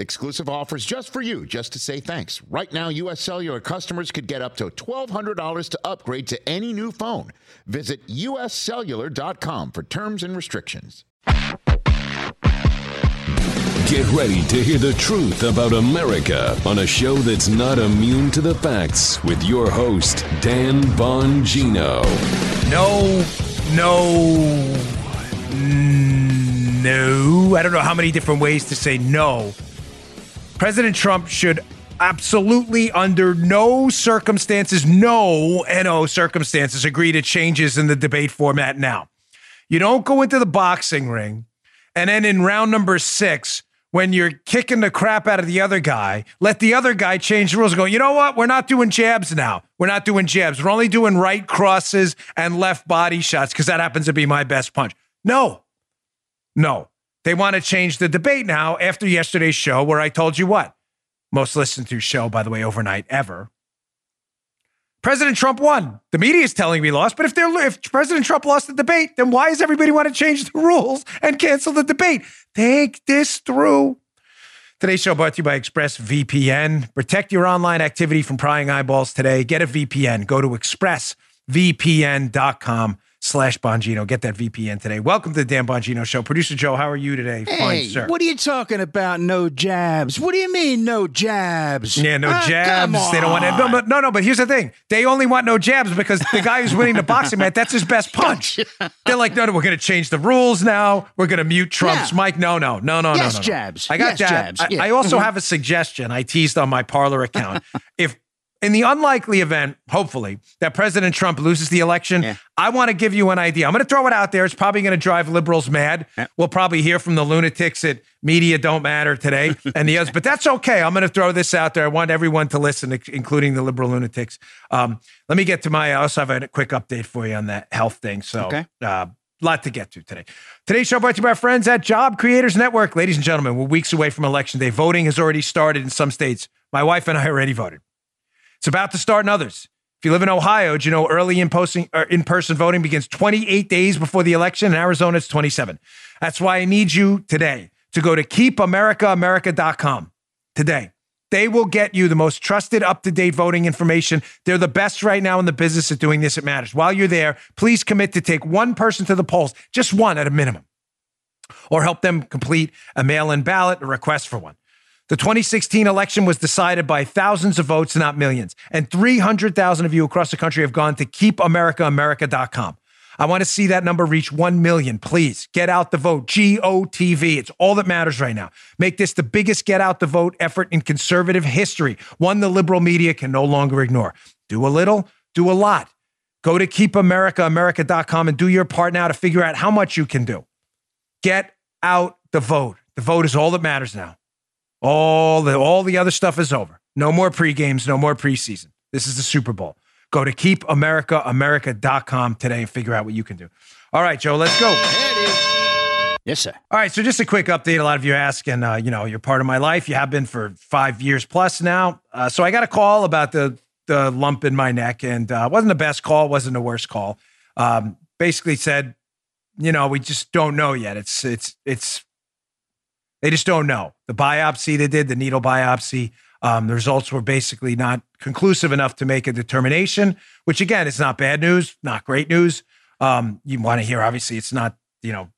Exclusive offers just for you, just to say thanks. Right now, U.S. Cellular customers could get up to $1,200 to upgrade to any new phone. Visit uscellular.com for terms and restrictions. Get ready to hear the truth about America on a show that's not immune to the facts with your host, Dan Bongino. No, no, no. I don't know how many different ways to say no. President Trump should absolutely, under no circumstances, no no circumstances, agree to changes in the debate format now. You don't go into the boxing ring and then in round number six, when you're kicking the crap out of the other guy, let the other guy change the rules and go, you know what? We're not doing jabs now. We're not doing jabs. We're only doing right crosses and left body shots because that happens to be my best punch. No, no. They want to change the debate now after yesterday's show where I told you what? Most listened to show, by the way, overnight ever. President Trump won. The media is telling me lost, but if they're if President Trump lost the debate, then why does everybody want to change the rules and cancel the debate? Think this through. Today's show brought to you by ExpressVPN. Protect your online activity from prying eyeballs today. Get a VPN. Go to expressvpn.com slash Bongino. Get that VPN today. Welcome to the Dan Bongino Show. Producer Joe, how are you today? Hey, Fine, sir. what are you talking about? No jabs. What do you mean no jabs? Yeah, no Ah, jabs. They don't want to. No, on. no, no. But here's the thing: they only want no jabs because the guy who's winning the boxing match, that's his best punch. They're like, no, no, we're going to change the rules now. We're going to mute Trump's Yeah. mic. No, no, no, no, Yes, no, no. jabs. I got Yes, that. jabs. I, Yeah. I also have a suggestion. I teased on my Parler account. if in the unlikely event, hopefully, that President Trump loses the election, Yeah. I want to give you an idea. I'm going to throw it out there. It's probably going to drive liberals mad. Yeah. We'll probably hear from the lunatics at Media Don't Matter today and the others, but that's okay. I'm going to throw this out there. I want everyone to listen, including the liberal lunatics. Um, let me get to my. I also have a quick update for you on that health thing. So, Okay. uh, lot to get to today. Today's show brought to you by our friends at Job Creators Network. Ladies and gentlemen, we're weeks away from election day. Voting has already started in some states. My wife and I already voted. It's about to start in others. If you live in Ohio, do you know early in, posting, uh, in person voting begins 28 days before the election? In Arizona, it's 27. That's why I need you today to go to keepamericaamerica.com today. They will get you the most trusted, up-to-date voting information. They're the best right now in the business at doing this. It matters. While you're there, please commit to take one person to the polls, just one at a minimum, or help them complete a mail-in ballot, a request for one. The 2016 election was decided by thousands of votes, not millions. And 300,000 of you across the country have gone to keepamericaamerica.com. I want to see that number reach 1 million. Please get out the vote. GOTV. It's all that matters right now. Make this the biggest get out the vote effort in conservative history, one the liberal media can no longer ignore. Do a little, do a lot. Go to keepamericaamerica.com and do your part now to figure out how much you can do. Get out the vote. The vote is all that matters now. All the all the other stuff is over. No more pre-games, no more preseason. This is the Super Bowl. Go to keepamericaamerica.com today and figure out what you can do. All right, Joe, let's go. Yes, sir. All right, so just a quick update. A lot of you ask, and uh, you know, you're part of my life. You have been for five years plus now. Uh, so I got a call about the the lump in my neck, and uh, wasn't the best call, wasn't the worst call. Um, basically said, you know, we just don't know yet. It's it's it's they just don't know. The biopsy they did, the needle biopsy, um, the results were basically not conclusive enough to make a determination. Which again, it's not bad news, not great news. Um, you want to hear, obviously, it's not you know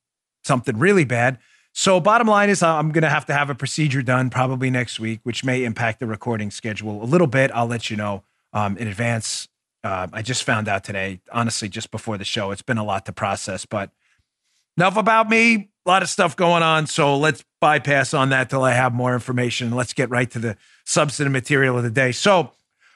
something really bad. So, bottom line is, I'm going to have to have a procedure done probably next week, which may impact the recording schedule a little bit. I'll let you know um, in advance. Uh, I just found out today, honestly, just before the show. It's been a lot to process, but enough about me. A lot of stuff going on. So, let's bypass on that till I have more information. Let's get right to the substantive material of the day. So,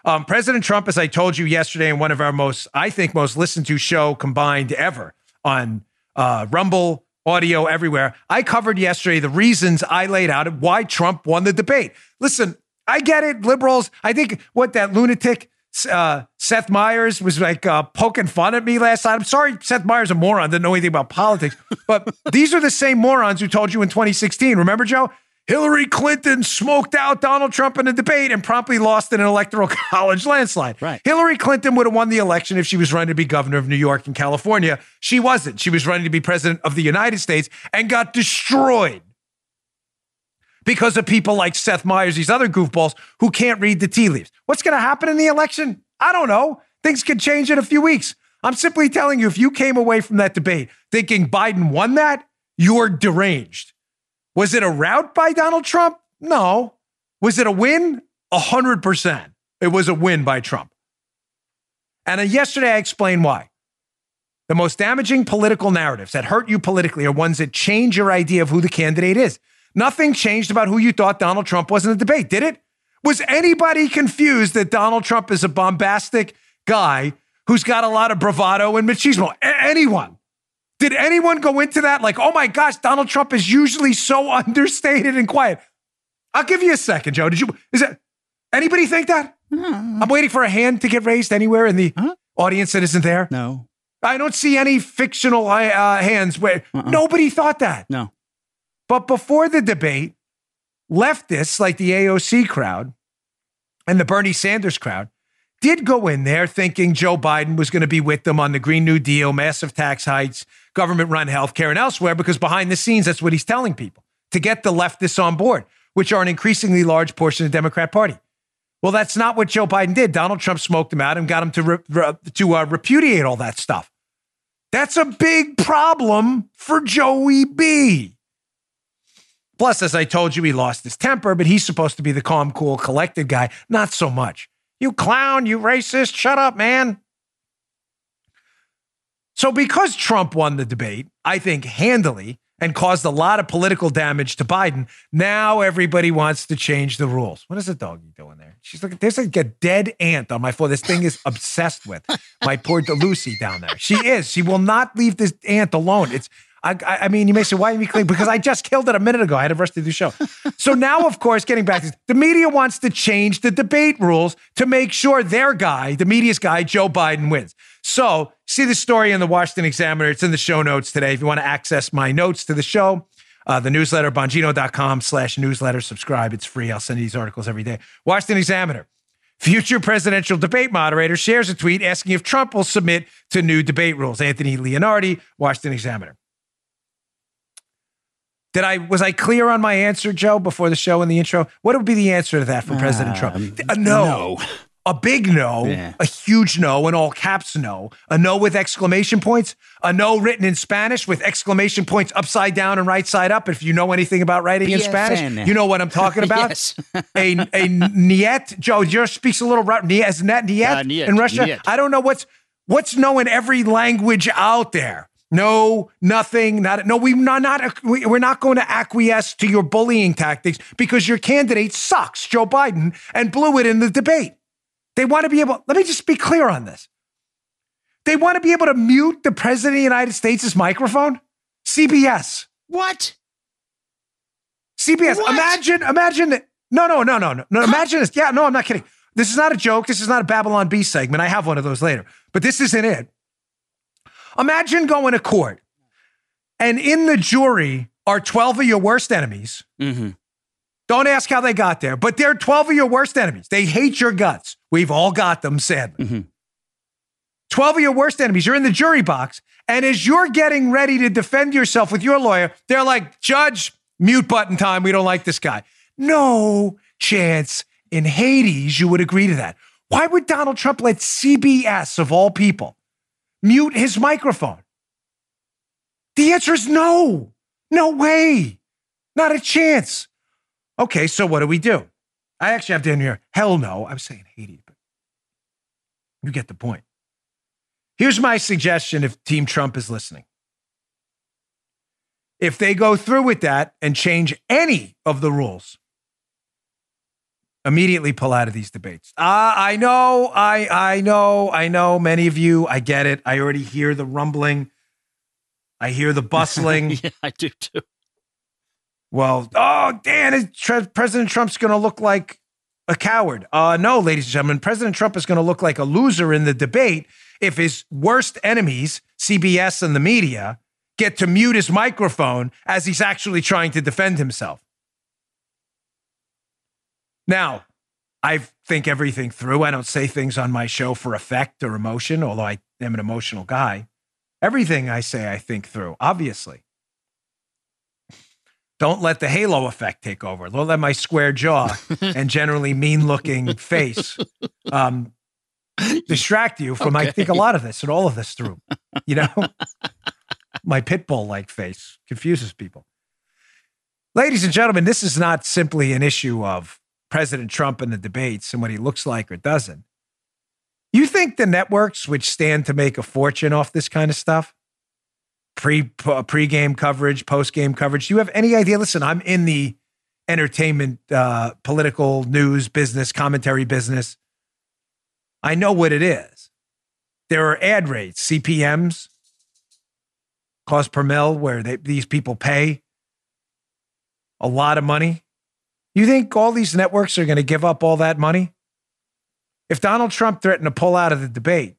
um, President Trump, as I told you yesterday in one of our most, I think, most listened to show combined ever on uh, Rumble, audio everywhere. I covered yesterday the reasons I laid out why Trump won the debate. Listen, I get it, liberals. I think what that lunatic uh, Seth Meyers was like uh, poking fun at me last night. I'm sorry, Seth Meyers, a moron, didn't know anything about politics. But these are the same morons who told you in 2016. Remember, Joe? Hillary Clinton smoked out Donald Trump in a debate and promptly lost in an electoral college landslide. Right. Hillary Clinton would have won the election if she was running to be governor of New York and California. She wasn't. She was running to be president of the United States and got destroyed because of people like Seth Meyers, these other goofballs who can't read the tea leaves. What's going to happen in the election? I don't know. Things could change in a few weeks. I'm simply telling you, if you came away from that debate thinking Biden won that, you're deranged. Was it a rout by Donald Trump? No. Was it a win? A hundred percent. It was a win by Trump. And uh, yesterday I explained why. The most damaging political narratives that hurt you politically are ones that change your idea of who the candidate is. Nothing changed about who you thought Donald Trump was in the debate, did it? Was anybody confused that Donald Trump is a bombastic guy who's got a lot of bravado and machismo? A- anyone? Did anyone go into that like, oh my gosh, Donald Trump is usually so understated and quiet? I'll give you a second, Joe. Did you? Is that anybody think that? I'm waiting for a hand to get raised anywhere in the Huh? audience that isn't there. No, I don't see any fictional uh, hands where Uh-uh. nobody thought that. no. But before the debate, leftists like the AOC crowd and the Bernie Sanders crowd did go in there thinking Joe Biden was going to be with them on the Green New Deal, massive tax hikes, government run healthcare, and elsewhere, because behind the scenes, that's what he's telling people to get the leftists on board, which are an increasingly large portion of the Democrat Party. Well, that's not what Joe Biden did. Donald Trump smoked him out and got him to, re- to uh, repudiate all that stuff. That's a big problem for Joey B. Plus, as I told you, he lost his temper, but he's supposed to be the calm, cool, collected guy. Not so much. You clown, you racist, shut up, man. So, because Trump won the debate, I think handily, and caused a lot of political damage to Biden, now everybody wants to change the rules. What is the doggy doing there? She's like, there's like a dead ant on my floor. This thing is obsessed with my poor Lucy down there. She is. She will not leave this ant alone. It's, I, I mean, you may say, why are you clean? Because I just killed it a minute ago. I had a rush to do the show. So now, of course, getting back to this, the media wants to change the debate rules to make sure their guy, the media's guy, Joe Biden, wins. So see the story in the Washington Examiner. It's in the show notes today. If you want to access my notes to the show, uh, the newsletter, bongino.com slash newsletter. Subscribe. It's free. I'll send you these articles every day. Washington Examiner. Future presidential debate moderator shares a tweet asking if Trump will submit to new debate rules. Anthony Leonardi, Washington Examiner. Did I was I clear on my answer, Joe, before the show in the intro? What would be the answer to that from President Trump? Um, A no. no. A big no, Yeah. a huge no, in all caps no, a no with exclamation points, a no written in Spanish with exclamation points upside down and right side up. If you know anything about writing in Spanish, you know what I'm talking about. Yes. a a niet. Joe, yours speaks a little niet, is that niet, Uh, niet, in Russia? niet. I don't know what's what's no in every language out there. No, nothing. Not no. We not not. we- We're not going to acquiesce to your bullying tactics because your candidate sucks, Joe Biden, and blew it in the debate. They want to be able. Let me just be clear on this. They want to be able to mute the president of the United States' microphone. CBS. What? CBS. What? Imagine, imagine that. No, no, no, no, no, no. Imagine this. Yeah, no, I'm not kidding. This is not a joke. This is not a Babylon Bee segment. I have one of those later, but this isn't it. Imagine going to court and in the jury are 12 of your worst enemies. Mm-hmm. Don't ask how they got there, but they're 12 of your worst enemies. They hate your guts. We've all got them, sadly. Mhm. 12 of your worst enemies. You're in the jury box. And as you're getting ready to defend yourself with your lawyer, they're like, Judge, mute button time. We don't like this guy. No chance in Hades you would agree to that. Why would Donald Trump let CBS, of all people, mute his microphone? The answer is no. No way. Not a chance. Okay, so what do we do? I actually have down here, hell no. I was saying Hades, but you get the point. Here's my suggestion if Team Trump is listening. If they go through with that and change any of the rules, immediately pull out of these debates. Uh, I know, I I know, I know many of you, I get it. I already hear the rumbling. I hear the bustling. yeah, I do too. Well, oh, Dan, is Tre- President Trump's going to look like a coward. Uh, no, ladies and gentlemen, President Trump is going to look like a loser in the debate if his worst enemies, CBS and the media, get to mute his microphone as he's actually trying to defend himself. Now, I think everything through. I don't say things on my show for effect or emotion, although I am an emotional guy. Everything I say, I think through, obviously. Don't let the halo effect take over. Don't let my square jaw and generally mean looking face um, distract you from, okay. I think, a lot of this and all of this through. You know, my pit bull like face confuses people. Ladies and gentlemen, this is not simply an issue of President Trump in the debates and what he looks like or doesn't. You think the networks, which stand to make a fortune off this kind of stuff, pre pre-game coverage, post-game coverage, do you have any idea? Listen, I'm in the entertainment, uh, political news business, commentary business. I know what it is. There are ad rates, CPMs, cost per mil, where they, these people pay a lot of money you think all these networks are going to give up all that money? If Donald Trump threatened to pull out of the debate,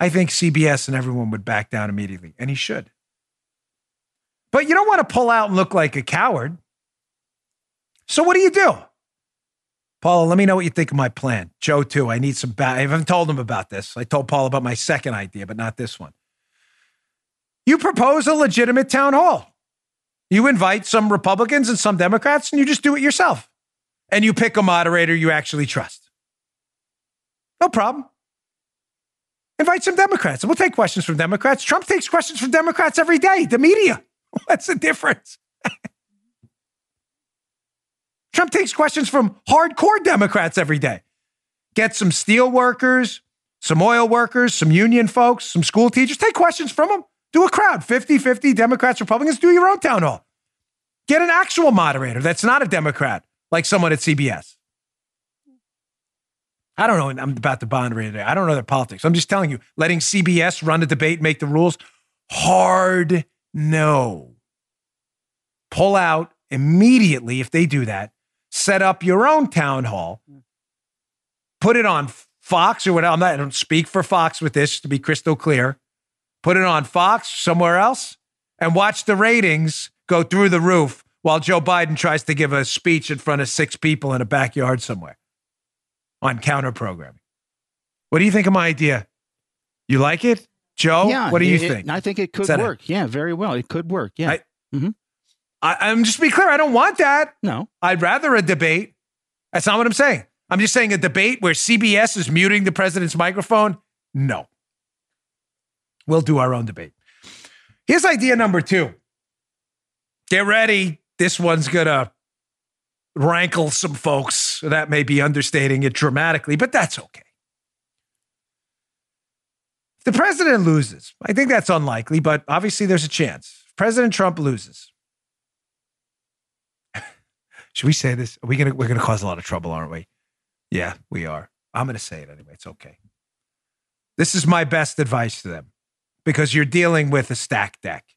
I think CBS and everyone would back down immediately, and he should. But you don't want to pull out and look like a coward. So what do you do? Paula, let me know what you think of my plan. Joe, too. I need some. I haven't told him about this. I told Paul about my second idea, but not this one. You propose a legitimate town hall. You invite some Republicans and some Democrats, and you just do it yourself. And you pick a moderator you actually trust. No problem. Invite some Democrats, and we'll take questions from Democrats. Trump takes questions from Democrats every day, the media. What's the difference? Trump takes questions from hardcore Democrats every day. Get some steel workers, some oil workers, some union folks, some school teachers. Take questions from them. Do a crowd 50 50 Democrats, Republicans. Do your own town hall. Get an actual moderator that's not a Democrat, like someone at CBS. I don't know. I'm about the bond rate today. I don't know their politics. I'm just telling you, letting CBS run the debate, make the rules, hard no. Pull out immediately if they do that. Set up your own town hall. Put it on Fox or whatever. I'm not, I don't speak for Fox with this to be crystal clear put it on Fox, somewhere else, and watch the ratings go through the roof while Joe Biden tries to give a speech in front of six people in a backyard somewhere on counter programming. What do you think of my idea? You like it? Joe, yeah, what do you it, think? I think it could work. yeah, very well. It could work. Yeah. I, mm-hmm. I, am just be clear. I don't want that. No. I'd rather a debate. That's not what I'm saying. I'm just saying a debate where CBS is muting the president's microphone. No. We'll do our own debate. Here's idea number two. Get ready. This one's going to rankle some folks. That may be understating it dramatically, but that's okay. The president loses, I think that's unlikely, but obviously there's a chance. President Trump loses. Should we say this? Are we gonna we're gonna cause a lot of trouble, aren't we? Yeah, we are. I'm gonna say it anyway. It's okay. This is my best advice to them because you're dealing with a stack deck.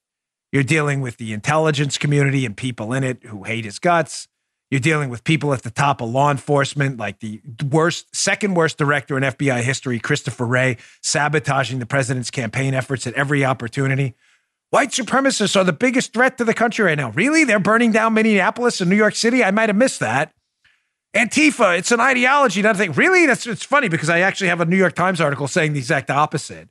You're dealing with the intelligence community and people in it who hate his guts. You're dealing with people at the top of law enforcement, like the worst, second worst director in FBI history, Christopher Wray, sabotaging the president's campaign efforts at every opportunity. White supremacists are the biggest threat to the country right now. Really? They're burning down Minneapolis and New York City? I might have missed that. Antifa, it's an ideology, not a thing. Really? That's it's funny because I actually have a New York Times article saying the exact opposite.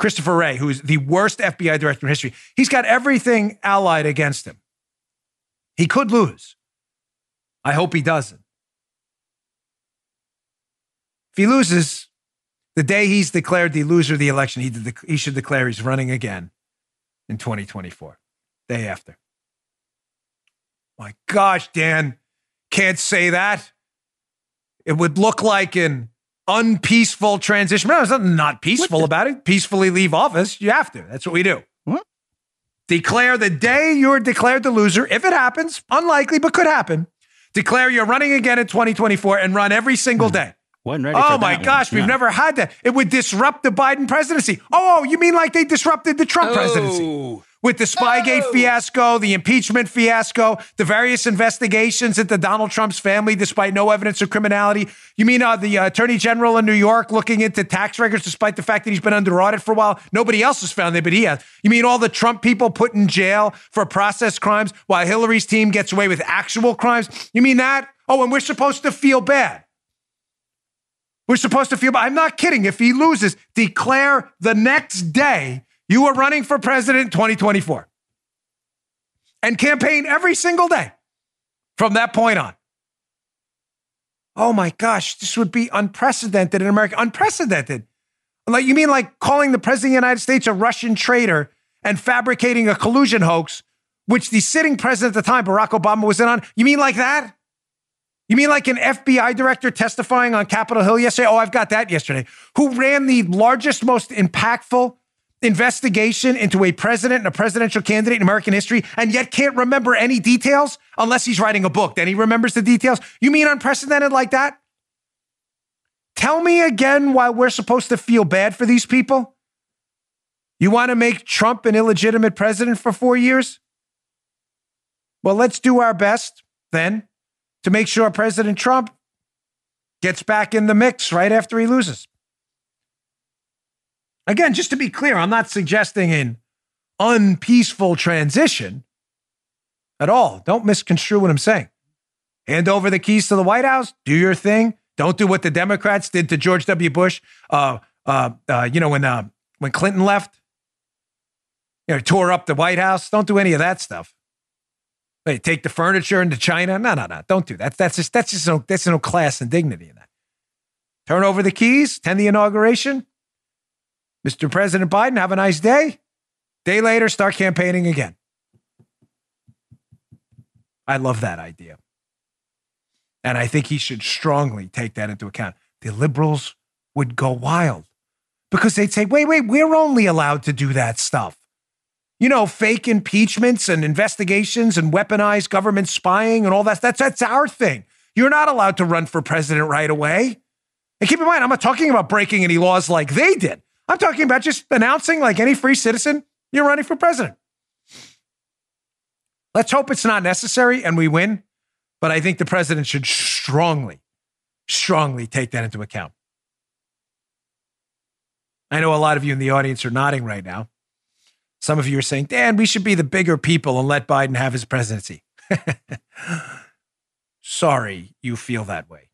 Christopher Wray, who is the worst FBI director in history, he's got everything allied against him. He could lose. I hope he doesn't. If he loses, the day he's declared the loser of the election, he, de- he should declare he's running again in 2024, day after. My gosh, Dan, can't say that. It would look like in unpeaceful transition. No, there's nothing not peaceful about it. Peacefully leave office. You have to. That's what we do. What? Declare the day you're declared the loser, if it happens, unlikely, but could happen. Declare you're running again in 2024 and run every single hmm. day. Wasn't ready oh my gosh, we've never had that. It would disrupt the Biden presidency. Oh, you mean like they disrupted the Trump oh. presidency? With the Spygate Oh. fiasco, the impeachment fiasco, the various investigations into Donald Trump's family despite no evidence of criminality. You mean uh, the uh, Attorney General in New York looking into tax records despite the fact that he's been under audit for a while? Nobody else has found it, but he has. You mean all the Trump people put in jail for process crimes while Hillary's team gets away with actual crimes? You mean that? Oh, and we're supposed to feel bad. We're supposed to feel bad. I'm not kidding. If he loses, declare the next day you are running for president in 2024 and campaign every single day from that point on. Oh my gosh, this would be unprecedented in America. Unprecedented. Like you mean like calling the president of the United States a Russian traitor and fabricating a collusion hoax, which the sitting president at the time, Barack Obama, was in on? You mean like that? You mean like an FBI director testifying on Capitol Hill yesterday? Oh, I've got that yesterday. Who ran the largest, most impactful investigation into a president and a presidential candidate in American history and yet can't remember any details unless he's writing a book. Then he remembers the details. You mean unprecedented like that? Tell me again why we're supposed to feel bad for these people? You want to make Trump an illegitimate president for four years? Well, let's do our best then to make sure President Trump gets back in the mix right after he loses. Again, just to be clear, I'm not suggesting an unpeaceful transition at all. Don't misconstrue what I'm saying. Hand over the keys to the White House, do your thing. Don't do what the Democrats did to George W. Bush. Uh, uh, uh, you know when uh, when Clinton left, you know, tore up the White House. Don't do any of that stuff. Hey, take the furniture into China. No, no, no. Don't do that. That's just that's just no that's no class and dignity in that. Turn over the keys, attend the inauguration. Mr. President Biden, have a nice day. Day later, start campaigning again. I love that idea. And I think he should strongly take that into account. The liberals would go wild because they'd say, wait, wait, we're only allowed to do that stuff. You know, fake impeachments and investigations and weaponized government spying and all that. That's, that's our thing. You're not allowed to run for president right away. And keep in mind, I'm not talking about breaking any laws like they did. I'm talking about just announcing, like any free citizen, you're running for president. Let's hope it's not necessary and we win. But I think the president should strongly, strongly take that into account. I know a lot of you in the audience are nodding right now. Some of you are saying, Dan, we should be the bigger people and let Biden have his presidency. Sorry you feel that way.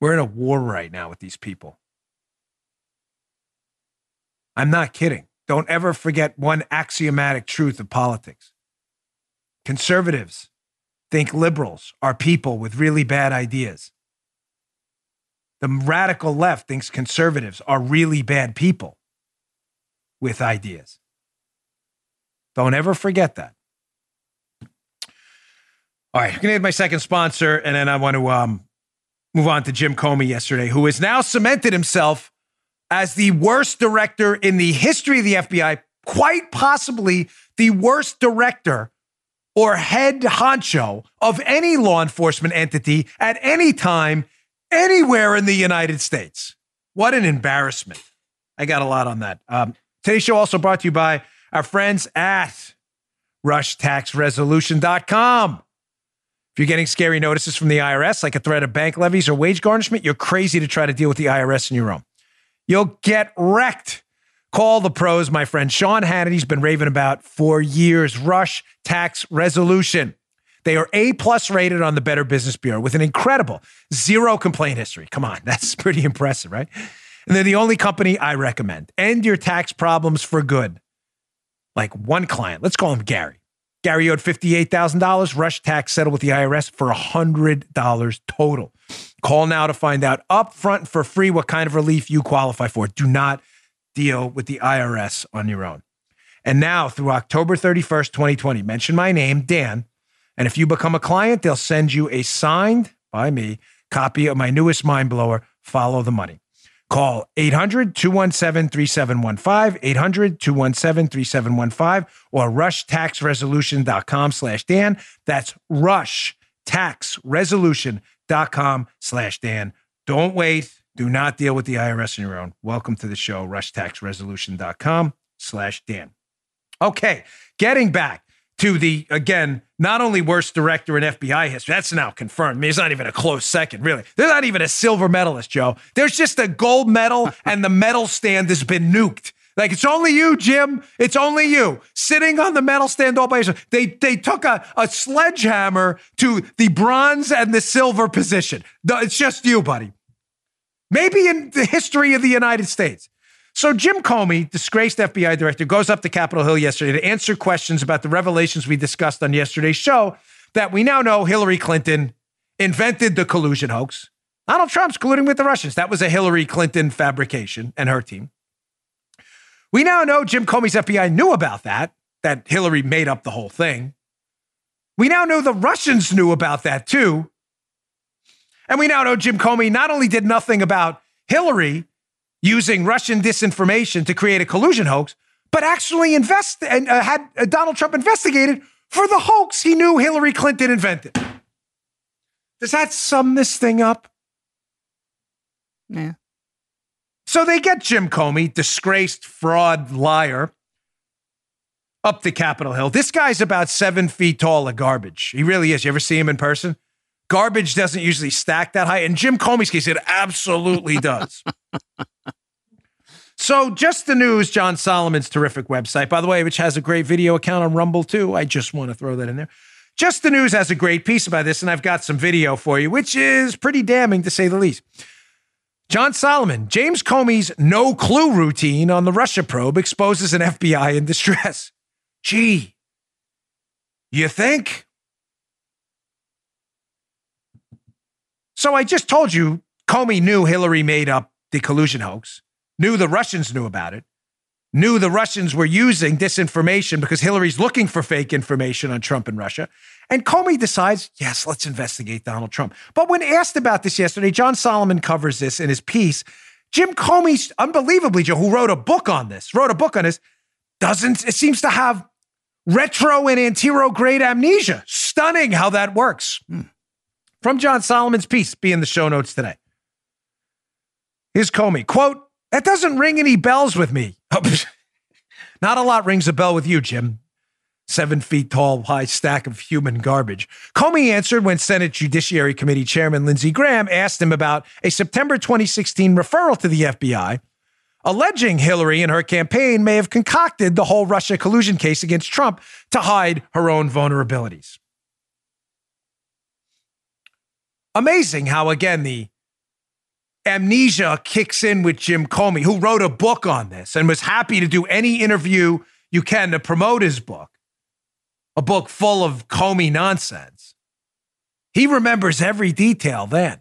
We're in a war right now with these people. I'm not kidding. Don't ever forget one axiomatic truth of politics. Conservatives think liberals are people with really bad ideas. The radical left thinks conservatives are really bad people with ideas. Don't ever forget that. All right, I'm going to hit my second sponsor, and then I want to um, move on to Jim Comey yesterday, who has now cemented himself as the worst director in the history of the FBI, quite possibly the worst director or head honcho of any law enforcement entity at any time, anywhere in the United States. What an embarrassment. I got a lot on that. Um, today's show also brought to you by our friends at rushtaxresolution.com. If you're getting scary notices from the IRS, like a threat of bank levies or wage garnishment, you're crazy to try to deal with the IRS on your own. You'll get wrecked. Call the pros, my friend. Sean Hannity's been raving about for years. Rush Tax Resolution. They are A plus rated on the Better Business Bureau with an incredible zero complaint history. Come on, that's pretty impressive, right? And they're the only company I recommend. End your tax problems for good. Like one client, let's call him Gary. Gary owed $58,000. Rush Tax settled with the IRS for $100 total. Call now to find out upfront for free what kind of relief you qualify for. Do not deal with the IRS on your own. And now through October 31st, 2020, mention my name, Dan. And if you become a client, they'll send you a signed by me copy of my newest mind blower, Follow the Money. Call 800 217 3715, 800 217 3715, or rushtaxresolution.com slash Dan. That's rushtaxresolution.com slash Dan. Don't wait. Do not deal with the IRS on your own. Welcome to the show, rushtaxresolution.com slash Dan. Okay, getting back to the, again, not only worst director in FBI history, that's now confirmed. I mean, it's not even a close second, really. They're not even a silver medalist, Joe. There's just a gold medal, and the medal stand has been nuked. Like it's only you, Jim. It's only you sitting on the medal stand all by yourself. They they took a, a sledgehammer to the bronze and the silver position. It's just you, buddy. Maybe in the history of the United States. So Jim Comey, disgraced FBI director, goes up to Capitol Hill yesterday to answer questions about the revelations we discussed on yesterday's show that we now know Hillary Clinton invented the collusion hoax. Donald Trump's colluding with the Russians. That was a Hillary Clinton fabrication and her team. We now know Jim Comey's FBI knew about that, that Hillary made up the whole thing. We now know the Russians knew about that too. And we now know Jim Comey not only did nothing about Hillary, using Russian disinformation to create a collusion hoax, but actually invest and uh, had uh, Donald Trump investigated for the hoax he knew Hillary Clinton invented. Does that sum this thing up? Yeah. So they get Jim Comey, disgraced fraud liar, up to Capitol Hill. This guy's about seven feet tall of garbage. He really is. You ever see him in person? Garbage doesn't usually stack that high. In Jim Comey's case, it absolutely does. So, just the news, John Solomon's terrific website, by the way, which has a great video account on Rumble too. I just want to throw that in there. Just the news has a great piece about this, and I've got some video for you, which is pretty damning to say the least. John Solomon, James Comey's no clue routine on the Russia probe exposes an FBI in distress. Gee, you think? So I just told you Comey knew Hillary made up the collusion hoax knew the Russians knew about it, knew the Russians were using disinformation because Hillary's looking for fake information on Trump and Russia. And Comey decides, yes, let's investigate Donald Trump. But when asked about this yesterday, John Solomon covers this in his piece. Jim Comey, unbelievably, Joe, who wrote a book on this, wrote a book on this, doesn't, it seems to have retro and anterograde amnesia. Stunning how that works. Hmm. From John Solomon's piece, be in the show notes today. Here's Comey, quote, that doesn't ring any bells with me. Not a lot rings a bell with you, Jim. Seven feet tall, high stack of human garbage. Comey answered when Senate Judiciary Committee Chairman Lindsey Graham asked him about a September 2016 referral to the FBI, alleging Hillary and her campaign may have concocted the whole Russia collusion case against Trump to hide her own vulnerabilities. Amazing how, again, the amnesia kicks in with Jim Comey, who wrote a book on this and was happy to do any interview you can to promote his book, a book full of Comey nonsense. He remembers every detail then.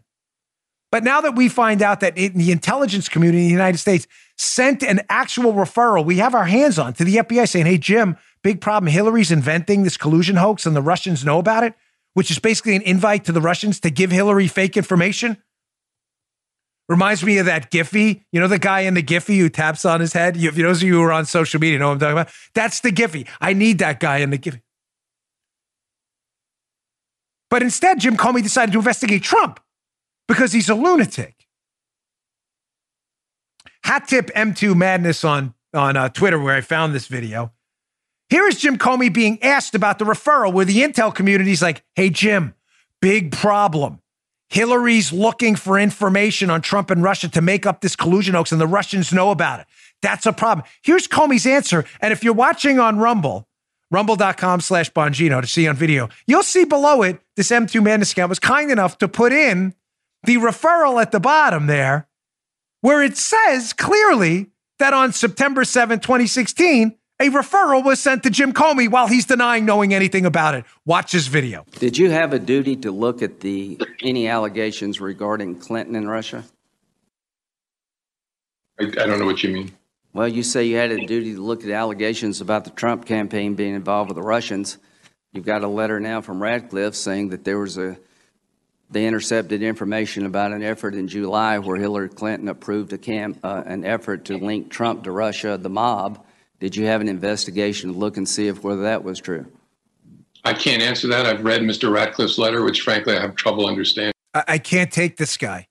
But now that we find out that in the intelligence community in the United States sent an actual referral we have our hands on to the FBI saying, hey, Jim, big problem. Hillary's inventing this collusion hoax and the Russians know about it, which is basically an invite to the Russians to give Hillary fake information. Reminds me of that Giphy. You know the guy in the Giphy who taps on his head? You, those of you who are on social media know what I'm talking about. That's the Giphy. I need that guy in the Giphy. But instead, Jim Comey decided to investigate Trump because he's a lunatic. Hat tip M2 Madness on, on uh, Twitter, where I found this video. Here is Jim Comey being asked about the referral, where the intel community is like, hey, Jim, big problem. Hillary's looking for information on Trump and Russia to make up this collusion hoax, and the Russians know about it. That's a problem. Here's Comey's answer. And if you're watching on Rumble, rumble.com slash Bongino to see on video, you'll see below it this M2 Madness account was kind enough to put in the referral at the bottom there, where it says clearly that on September 7, 2016, a referral was sent to Jim Comey while he's denying knowing anything about it. Watch this video. Did you have a duty to look at the any allegations regarding Clinton and Russia? I, I don't know what you mean. Well, you say you had a duty to look at allegations about the Trump campaign being involved with the Russians. You've got a letter now from Ratcliffe saying that there was a they intercepted information about an effort in July where Hillary Clinton approved a camp, uh, an effort to link Trump to Russia, the mob. Did you have an investigation to look and see if whether that was true? I can't answer that. I've read Mr. Ratcliffe's letter, which frankly I have trouble understanding. I, I can't take this guy.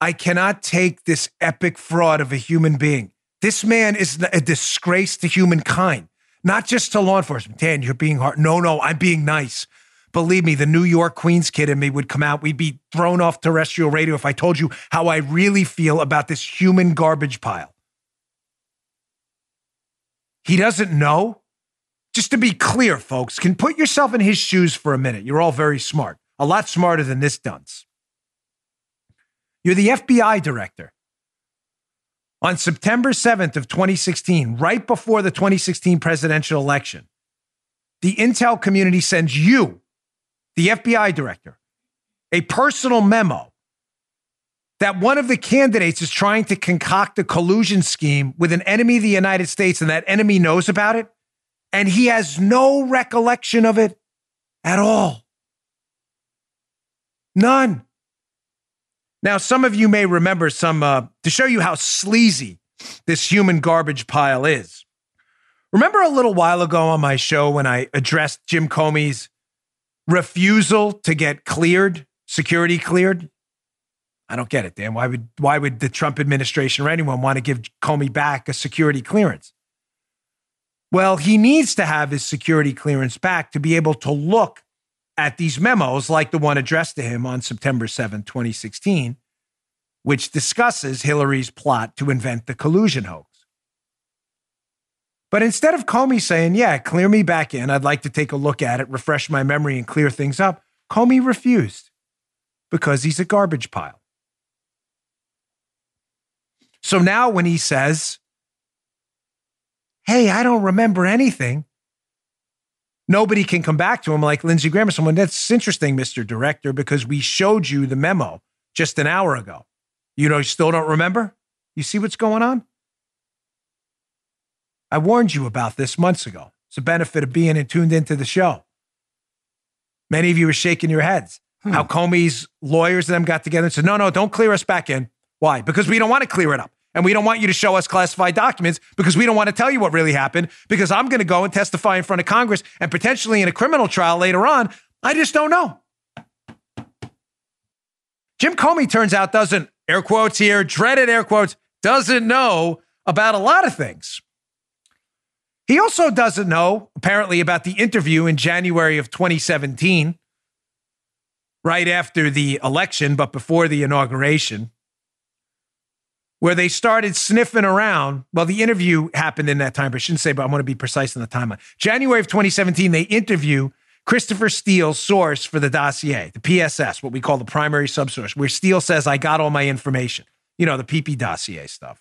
I cannot take this epic fraud of a human being. This man is a disgrace to humankind. not just to law enforcement. Dan, you're being hard. No, no, I'm being nice. Believe me, the New York Queens kid in me would come out. We'd be thrown off terrestrial radio if I told you how I really feel about this human garbage pile. He doesn't know. Just to be clear, folks, can put yourself in his shoes for a minute. You're all very smart, a lot smarter than this dunce. You're the FBI director. On September 7th of 2016, right before the 2016 presidential election, the intel community sends you, the FBI director, a personal memo that one of the candidates is trying to concoct a collusion scheme with an enemy of the United States and that enemy knows about it and he has no recollection of it at all. None. Now, some of you may remember some, uh, to show you how sleazy this human garbage pile is. Remember a little while ago on my show when I addressed Jim Comey's refusal to get cleared, security cleared? I don't get it, Dan. Why would why would the Trump administration or anyone want to give Comey back a security clearance? Well, he needs to have his security clearance back to be able to look at these memos like the one addressed to him on September 7, 2016, which discusses Hillary's plot to invent the collusion hoax. But instead of Comey saying, Yeah, clear me back in, I'd like to take a look at it, refresh my memory, and clear things up, Comey refused because he's a garbage pile. So now when he says, Hey, I don't remember anything, nobody can come back to him like Lindsey Graham or someone. That's interesting, Mr. Director, because we showed you the memo just an hour ago. You know, you still don't remember? You see what's going on? I warned you about this months ago. It's a benefit of being tuned into the show. Many of you are shaking your heads. Hmm. How Comey's lawyers and them got together and said, no, no, don't clear us back in. Why? Because we don't want to clear it up. And we don't want you to show us classified documents because we don't want to tell you what really happened because I'm going to go and testify in front of Congress and potentially in a criminal trial later on. I just don't know. Jim Comey turns out doesn't, air quotes here, dreaded air quotes, doesn't know about a lot of things. He also doesn't know, apparently, about the interview in January of 2017, right after the election, but before the inauguration, where they started sniffing around. Well, the interview happened in that time, but I shouldn't say, but I want to be precise in the timeline. January of 2017, they interview Christopher Steele's source for the dossier, the PSS, what we call the primary subsource, where Steele says, I got all my information, you know, the PP dossier stuff.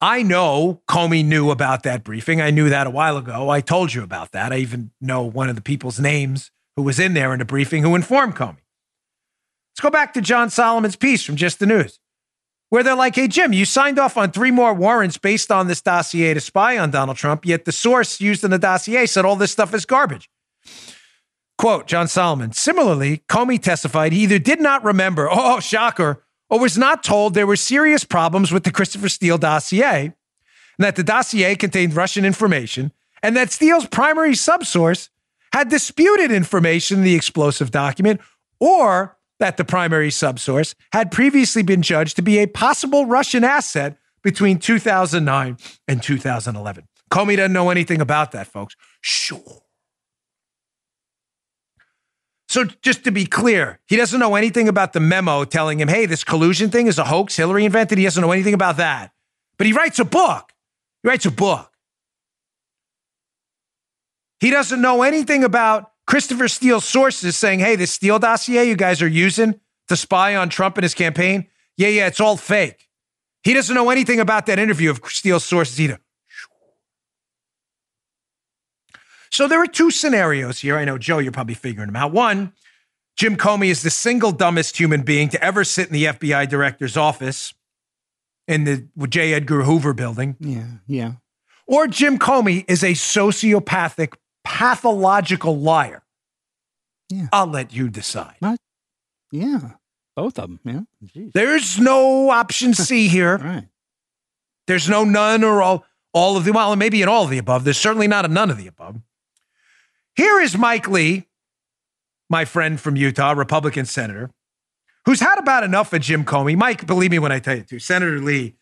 I know Comey knew about that briefing. I knew that a while ago. I told you about that. I even know one of the people's names who was in there in the briefing who informed Comey. Let's go back to John Solomon's piece from Just the News where they're like, hey, Jim, you signed off on three more warrants based on this dossier to spy on Donald Trump, yet the source used in the dossier said all this stuff is garbage. Quote, John Solomon. Similarly, Comey testified he either did not remember, oh, shocker, or was not told there were serious problems with the Christopher Steele dossier, and that the dossier contained Russian information, and that Steele's primary subsource had disputed information in the explosive document, or that the primary subsource had previously been judged to be a possible Russian asset between 2009 and 2011. Comey doesn't know anything about that, folks. Sure. So, just to be clear, he doesn't know anything about the memo telling him, hey, this collusion thing is a hoax Hillary invented. He doesn't know anything about that. But he writes a book. He writes a book. He doesn't know anything about Christopher Steele's sources saying, hey, this Steele dossier you guys are using to spy on Trump and his campaign, yeah, yeah, it's all fake. He doesn't know anything about that interview of Steele's sources either. So there are two scenarios here. I know, Joe, you're probably figuring them out. One, Jim Comey is the single dumbest human being to ever sit in the FBI director's office in the J. Edgar Hoover building. Yeah, yeah. Or Jim Comey is a sociopathic pathological liar. Yeah. I'll let you decide. What? Yeah. Both of them. Yeah. Jeez. There's no option C here. Right. There's no none or all, all of the, well, maybe in all of the above. There's certainly not a none of the above. Here is Mike Lee, my friend from Utah, Republican senator, who's had about enough of Jim Comey. Mike, believe me when I tell you to, Senator Lee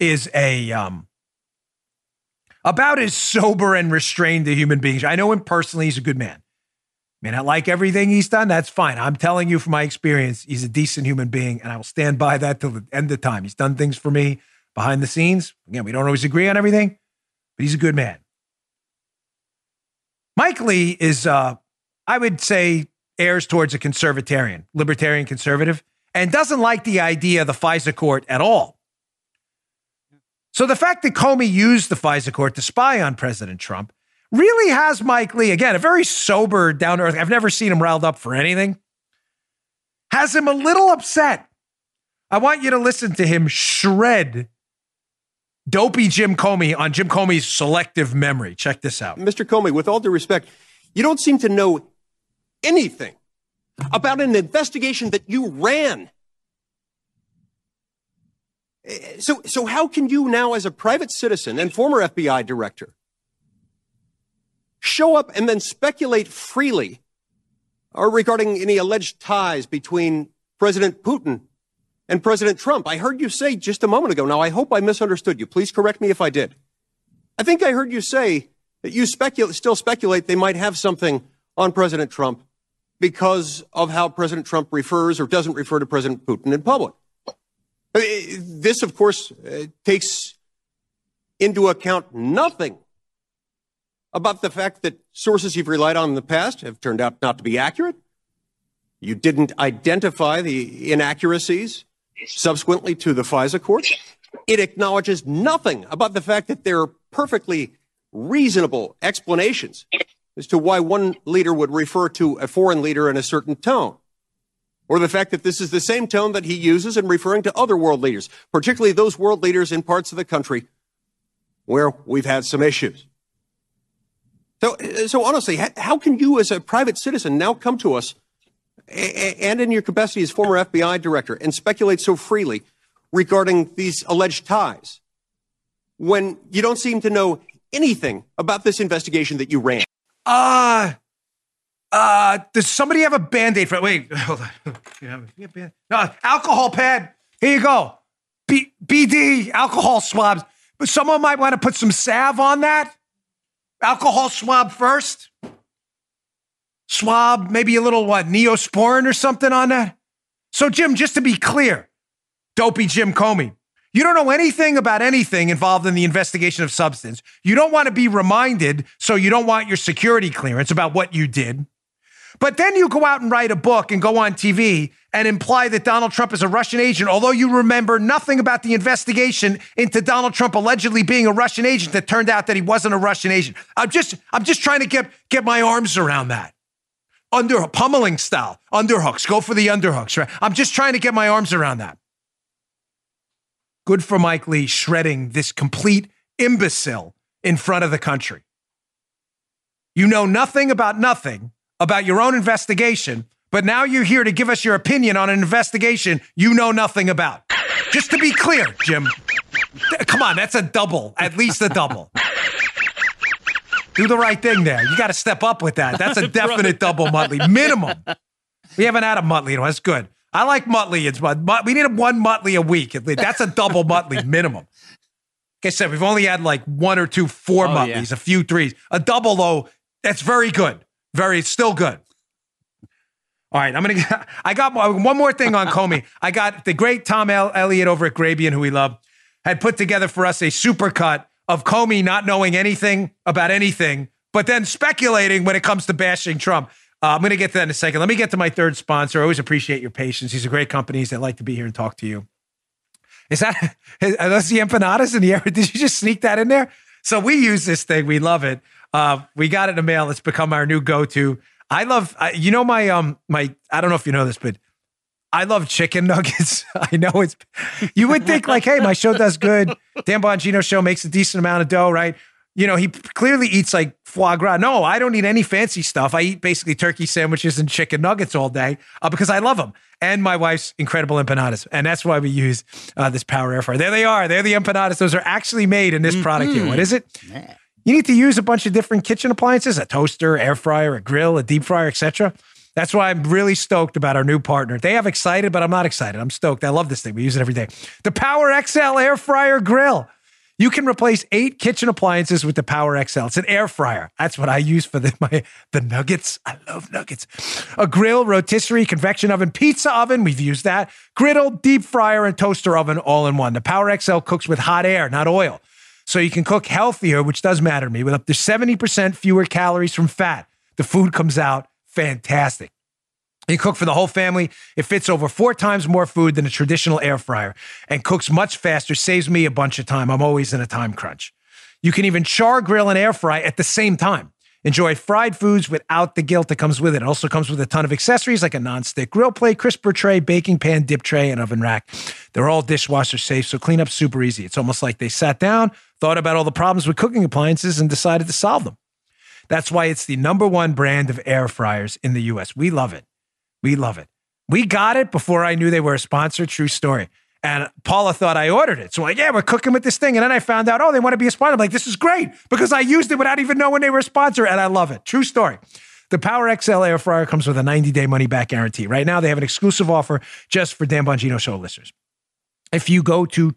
is a um, about as sober and restrained a human being. I know him personally; he's a good man. May not like everything he's done. That's fine. I'm telling you from my experience, he's a decent human being, and I will stand by that till the end of time. He's done things for me behind the scenes. Again, we don't always agree on everything, but he's a good man. Mike Lee is, uh, I would say, airs towards a conservatarian, libertarian conservative, and doesn't like the idea of the FISA court at all. So the fact that Comey used the FISA court to spy on President Trump really has Mike Lee, again, a very sober, down to earth, I've never seen him riled up for anything, has him a little upset. I want you to listen to him shred dopey Jim Comey on Jim Comey's selective memory. Check this out. Mr. Comey, with all due respect, you don't seem to know anything about an investigation that you ran. So, so how can you now, as a private citizen and former FBI director, show up and then speculate freely or regarding any alleged ties between President Putin and President Trump? I heard you say just a moment ago. Now, I hope I misunderstood you. Please correct me if I did. I think I heard you say that you speculate, still speculate they might have something on President Trump because of how President Trump refers or doesn't refer to President Putin in public. Uh, this, of course, uh, takes into account nothing about the fact that sources you've relied on in the past have turned out not to be accurate. You didn't identify the inaccuracies subsequently to the FISA court. It acknowledges nothing about the fact that there are perfectly reasonable explanations as to why one leader would refer to a foreign leader in a certain tone or the fact that this is the same tone that he uses in referring to other world leaders, particularly those world leaders in parts of the country where we've had some issues. So, so honestly, how can you as a private citizen now come to us and in your capacity as former FBI director and speculate so freely regarding these alleged ties when you don't seem to know anything about this investigation that you ran? Uh, uh, does somebody have a band aid for it? Wait, hold on. Band? No, alcohol pad. Here you go. B- BD, alcohol swabs. But someone might want to put some salve on that. Alcohol swab first. Swab, maybe a little what, neosporin or something on that. So, Jim, just to be clear, dopey Jim Comey, you don't know anything about anything involved in the investigation of substance. You don't want to be reminded, so you don't want your security clearance about what you did. But then you go out and write a book and go on TV and imply that Donald Trump is a Russian agent, although you remember nothing about the investigation into Donald Trump allegedly being a Russian agent that turned out that he wasn't a Russian agent. I'm just I'm just trying to get get my arms around that. Under pummeling style, underhooks. Go for the underhooks, right? I'm just trying to get my arms around that. Good for Mike Lee shredding this complete imbecile in front of the country. You know nothing about nothing about your own investigation, but now you're here to give us your opinion on an investigation you know nothing about. Just to be clear, Jim. Come on, that's a double, at least a double. Do the right thing there. You got to step up with that. That's a definite double Muttley, minimum. We haven't had a Muttley, that's good. I like Muttley. It's we need one Muttley a week. at least. That's a double Muttley minimum. Like I said, we've only had like one or two four oh, Muttleys, yeah. a few threes. A double though, that's very good. Very, still good. All right, I'm gonna. I got one more thing on Comey. I got the great Tom L- Elliott over at Grabien, who we love, had put together for us a supercut of Comey not knowing anything about anything, but then speculating when it comes to bashing Trump. Uh, I'm to get to that in a second. Let me get to my third sponsor. I always appreciate your patience. These are great companies that like to be here and talk to you. Is that are those the empanadas in the air? Did you just sneak that in there? So we use this thing. We love it. Uh, we got it in the mail. It's become our new go-to. I love, uh, you know, my um, my. I don't know if you know this, but I love chicken nuggets. I know it's. You would think like, hey, my show does good. Dan Bongino show makes a decent amount of dough, right? You know, he clearly eats like foie gras. No, I don't eat any fancy stuff. I eat basically turkey sandwiches and chicken nuggets all day uh, because I love them. And my wife's incredible empanadas, and that's why we use uh, this power air fryer. There they are. They're the empanadas. Those are actually made in this mm-hmm. product here. What is it? Yeah. You need to use a bunch of different kitchen appliances, a toaster, air fryer, a grill, a deep fryer, etc. That's why I'm really stoked about our new partner. They have excited, but I'm not excited. I'm stoked. I love this thing. We use it every day. The Power XL air fryer grill. You can replace eight kitchen appliances with the Power XL. It's an air fryer. That's what I use for the, my the nuggets. I love nuggets. A grill, rotisserie, convection oven, pizza oven. We've used that. Griddle, deep fryer, and toaster oven all in one. The Power XL cooks with hot air, not oil. So you can cook healthier, which does matter to me, with up to 70% fewer calories from fat. The food comes out fantastic. You cook for the whole family. It fits over four times more food than a traditional air fryer and cooks much faster, saves me a bunch of time. I'm always in a time crunch. You can even char, grill, and air fry at the same time. Enjoy fried foods without the guilt that comes with it. It also comes with a ton of accessories like a non-stick grill plate, crisper tray, baking pan, dip tray, and oven rack. They're all dishwasher safe, so clean up super easy. It's almost like they sat down, thought about all the problems with cooking appliances, and decided to solve them. That's why it's the number one brand of air fryers in the US. We love it. We love it. We got it before I knew they were a sponsor. True story. And Paula thought I ordered it. So like, yeah, we're cooking with this thing. And then I found out, oh, they want to be a sponsor. I'm like, this is great because I used it without even knowing they were a sponsor. And I love it. True story. The Power XL air fryer comes with a 90 day money back guarantee. Right now, they have an exclusive offer just for Dan Bongino show listeners. If you go to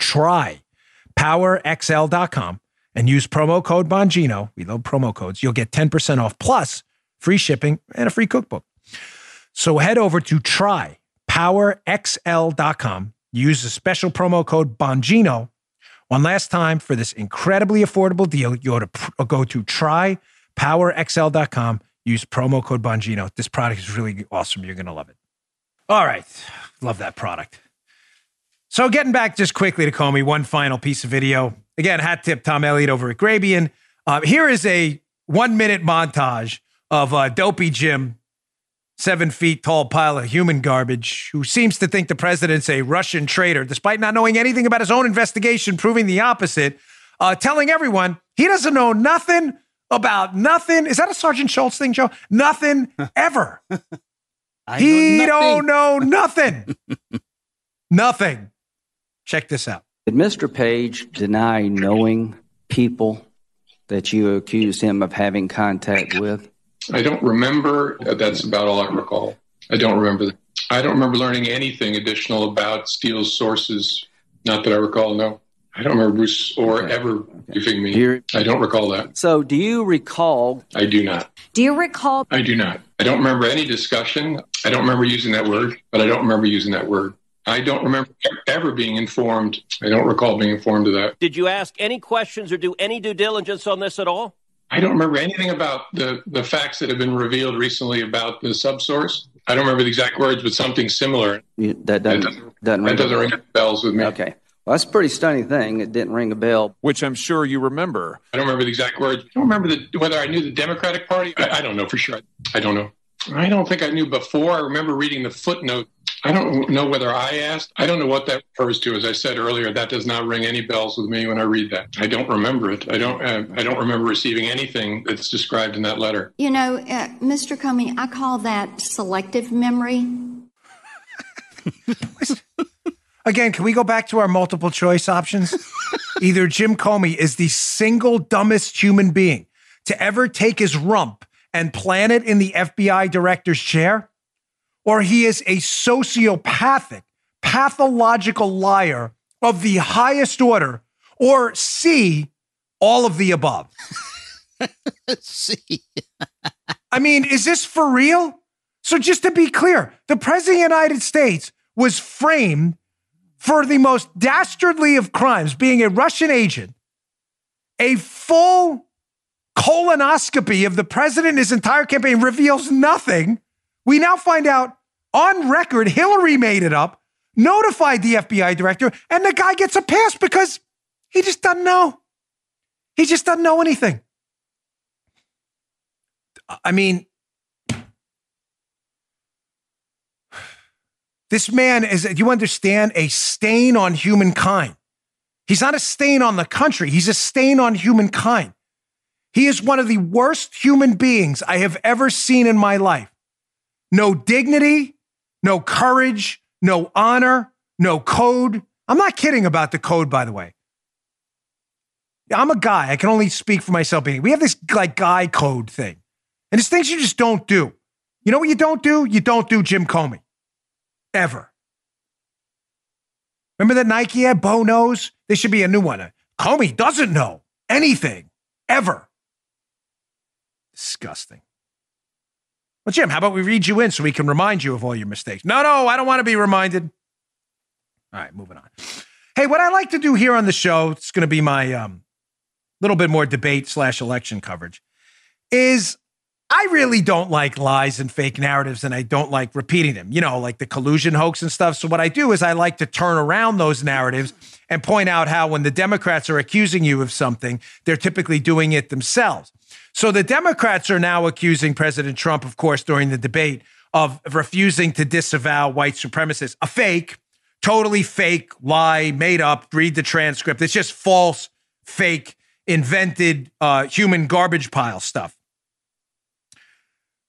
trypowerxl.com and use promo code Bongino, we love promo codes, you'll get 10% off plus free shipping and a free cookbook. So head over to trypowerxl.com. Use the special promo code Bongino. One last time for this incredibly affordable deal, you ought to uh, go to trypowerxl.com. Use promo code Bongino. This product is really awesome. You're going to love it. All right. Love that product. So getting back just quickly to Comey, one final piece of video. Again, hat tip Tom Elliott over at Grabien. Uh, here is a one minute montage of uh, Dopey Jim seven feet tall pile of human garbage who seems to think the president's a Russian traitor, despite not knowing anything about his own investigation, proving the opposite, uh, telling everyone he doesn't know nothing about nothing. Is that a Sergeant Schultz thing, Joe? Nothing ever. he know don't know nothing. nothing. Check this out. Did Mr. Page deny knowing people that you accused him of having contact with? I don't remember. That's about all I recall. I don't remember. I don't remember learning anything additional about Steele's sources. Not that I recall. No, I don't remember Bruce or Okay. ever giving me. Here- I don't recall that. So, do you recall? I do not. Do you recall I do not. I don't remember any discussion. I don't remember using that word, but I don't remember using that word. I don't remember ever being informed. I don't recall being informed of that. Did you ask any questions or do any due diligence on this at all? I don't remember anything about the, the facts that have been revealed recently about the subsource. I don't remember the exact words, but something similar. You, that That doesn't, doesn't, doesn't that ring. doesn't ring bells with me. Okay. Well, that's a pretty stunning thing. It didn't ring a bell. which I'm sure you remember. I don't remember the exact words. I don't remember the, whether I knew the Democratic Party. I, I don't know for sure. I don't know. I don't think I knew before. I remember reading the footnote. I don't know whether I asked. I don't know what that refers to. As I said earlier, that does not ring any bells with me when I read that. I don't remember it. I don't. Uh, I don't remember receiving anything that's described in that letter. You know, uh, Mr. Comey, I call that selective memory. Again, can we go back to our multiple choice options? Either Jim Comey is the single dumbest human being to ever take his rump and plant it in the FBI director's chair, or he is a sociopathic, pathological liar of the highest order, or C, all of the above. See, I mean, is this for real? So, just to be clear, the President of the United States was framed for the most dastardly of crimes, being a Russian agent, a full colonoscopy of the president his entire campaign reveals nothing. We now find out on record Hillary made it up, notified the FBI director, and the guy gets a pass because he just doesn't know. He just doesn't know anything. I mean, this man is, you understand, a stain on humankind. He's not a stain on the country, he's a stain on humankind. He is one of the worst human beings I have ever seen in my life. No dignity, no courage, no honor, no code. I'm not kidding about the code, by the way. I'm a guy. I can only speak for myself. Being we have this like guy code thing, and it's things you just don't do. You know what you don't do? You don't do Jim Comey, ever. Remember that Nike ad, Bo knows? There should be a new one. Comey doesn't know anything ever. Disgusting. Well, Jim, how about we read you in so we can remind you of all your mistakes? No, no, I don't want to be reminded. All right, moving on. Hey, what I like to do here on the show, it's going to be my um, little bit more debate slash election coverage, is I really don't like lies and fake narratives, and I don't like repeating them, you know, like the collusion hoax and stuff. So, what I do is I like to turn around those narratives and point out how when the Democrats are accusing you of something, they're typically doing it themselves. So, the Democrats are now accusing President Trump, of course, during the debate of refusing to disavow white supremacists, a fake, totally fake lie, made up. Read the transcript. It's just false, fake, invented uh, human garbage pile stuff.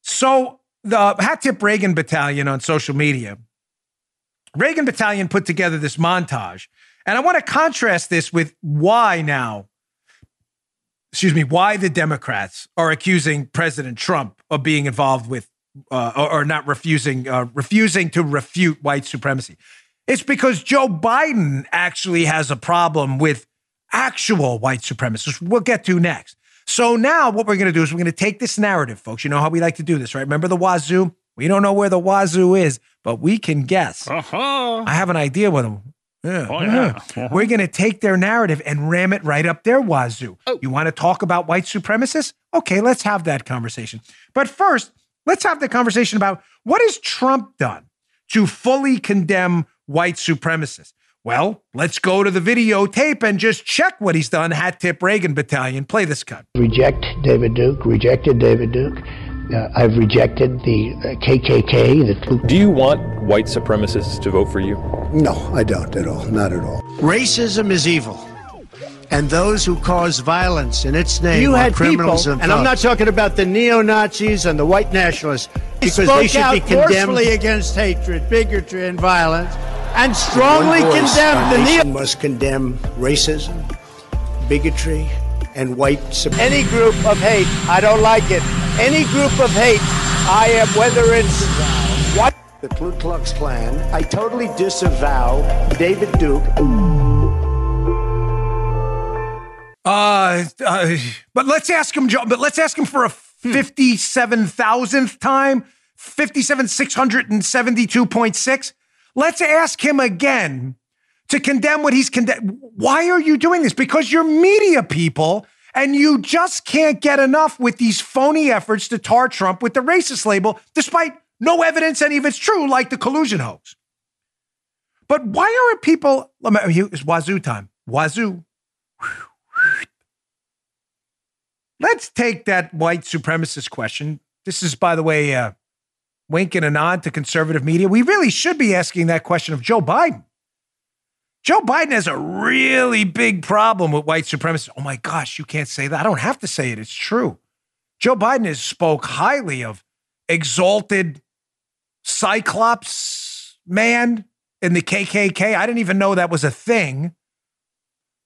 So the Hat Tip Reagan Battalion on social media, Reagan Battalion put together this montage. And I want to contrast this with why now, excuse me, why the Democrats are accusing President Trump of being involved with uh, or, or, not refusing uh, refusing to refute white supremacy. It's because Joe Biden actually has a problem with actual white supremacists. We'll get to next. So now what we're going to do is we're going to take this narrative, folks. You know how we like to do this, right? Remember the wazoo? We don't know where the wazoo is, but we can guess. Uh-huh. I have an idea with them. Yeah, oh, yeah. Uh-huh. We're going to take their narrative and ram it right up their wazoo. Oh. You want to talk about white supremacists? Okay, let's have that conversation. But first, let's have the conversation about what has Trump done to fully condemn white supremacists? Well, let's go to the videotape and just check what he's done. Hat Tip Reagan Battalion. Play this cut. Reject David Duke. Rejected David Duke. Uh, I've rejected the uh, KKK. The- Do you want white supremacists to vote for you? No, I don't at all. Not at all. Racism is evil. And those who cause violence in its name you are had criminals people, and, and I'm not talking about the neo Nazis and the white nationalists because they should be condemned against hatred, bigotry, and violence and strongly condemn the neo. must condemn racism, bigotry, and white supremacy. Any group of hate, I don't like it. Any group of hate, I am, whether it's what the Ku Klux Klan, I totally disavow David Duke. Uh, uh, but let's ask him, Joe. But let's ask him for a fifty-seven thousandth time, fifty-seven six hundred and seventy-two point six. Let's ask him again to condemn what he's condemned. Why are you doing this? Because you're media people and you just can't get enough with these phony efforts to tar Trump with the racist label, despite no evidence any of it's true, like the collusion hoax. But why aren't people? It's wazoo time. Wazoo. Let's take that white supremacist question. This is, by the way, uh, wink and a nod to conservative media. We really should be asking that question of Joe Biden. Joe Biden has a really big problem with white supremacists. Oh my gosh, you can't say that. I don't have to say it. It's true. Joe Biden has spoke highly of exalted Cyclops man in the KKK. I didn't even know that was a thing.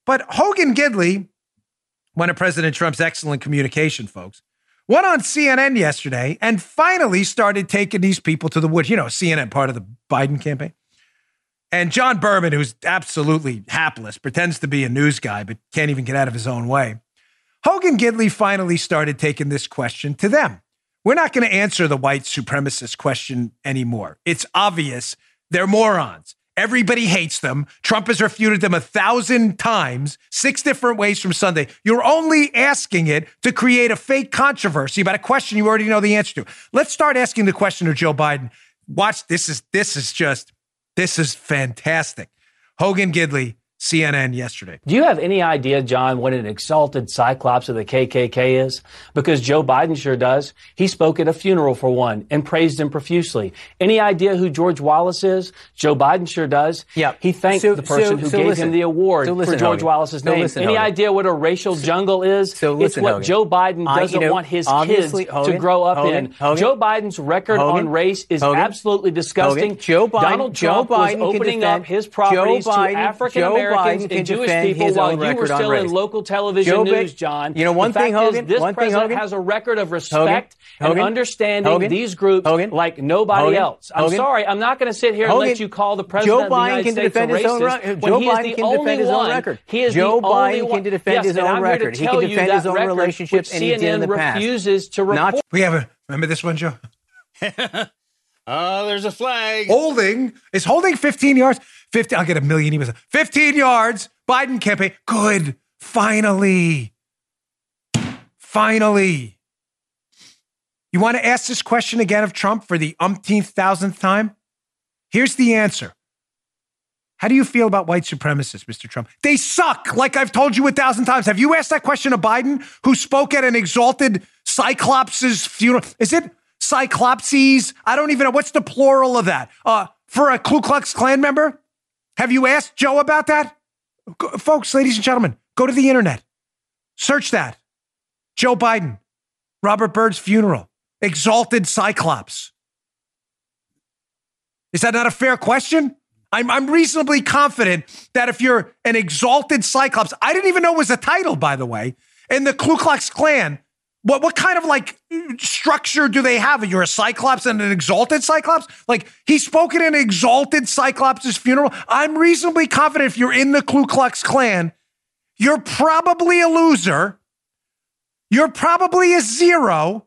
But Hogan Gidley, one of President Trump's excellent communication folks, went on CNN yesterday and finally started taking these people to the woods. You know, CNN part of the Biden campaign. And John Berman, who's absolutely hapless, pretends to be a news guy, but can't even get out of his own way. Hogan Gidley finally started taking this question to them. We're not going to answer the white supremacist question anymore. It's obvious they're morons. Everybody hates them. Trump has refuted them a thousand times, six different ways from Sunday. You're only asking it to create a fake controversy about a question you already know the answer to. Let's start asking the question of Joe Biden. Watch this is this is just this is fantastic. Hogan Gidley CNN yesterday. Do you have any idea, John, what an exalted cyclops of the KKK is? Because Joe Biden sure does. He spoke at a funeral for one and praised him profusely. Any idea who George Wallace is? Joe Biden sure does. Yeah. He thanked so, the person so, who so gave listen. him the award for George Hogan. Wallace's name. Listen, Any Hogan. idea what a racial jungle is? So listen, it's what Hogan. Joe Biden doesn't I, you know, want his kids Hogan, to grow up Hogan, in. Joe Biden's record on race is absolutely disgusting. Joe Biden, Donald Trump Joe Biden was opening up his properties to African Americans Americans can and Jewish defend people his while own you were still in local television Joe news, John. You know, one thing, Hogan- Is, this one thing, president Hogan- has a record of respect Hogan- and understanding Hogan- these groups Hogan- like nobody Hogan- else. I'm Hogan- sorry, I'm not going to sit here and Hogan- let you call the president Joe of the Biden United can States defend his own racist re- when Joe Biden can defend his own record. He is Joe Biden can defend his own I'm here to record. He can defend his own record, relationship, and he did in the past. refuses to report. Not- We have a remember this one, Joe. Oh, there's a flag. Holding is holding 15 yards. 50. I'll get a million emails. 15 yards. Biden campaign. Good. Finally. Finally. You want to ask this question again of Trump for the umpteenth thousandth time? Here's the answer. How do you feel about white supremacists, Mr. Trump? They suck, like I've told you a thousand times. Have you asked that question of Biden, who spoke at an exalted Cyclops' funeral? Is it Cyclopses? I don't even know. What's the plural of that? Uh, for a Ku Klux Klan member? Have you asked Joe about that? Go- folks, ladies and gentlemen, go to the internet. Search that. Joe Biden, Robert Byrd's funeral, exalted Cyclops. Is that not a fair question? I'm, I'm reasonably confident that if you're an exalted Cyclops, I didn't even know it was a title, by the way, in the Ku Klux Klan. What, what kind of like structure do they have? You're a Cyclops and an exalted Cyclops? Like he spoke at an exalted Cyclops' funeral. I'm reasonably confident if you're in the Ku Klux Klan, you're probably a loser. You're probably a zero.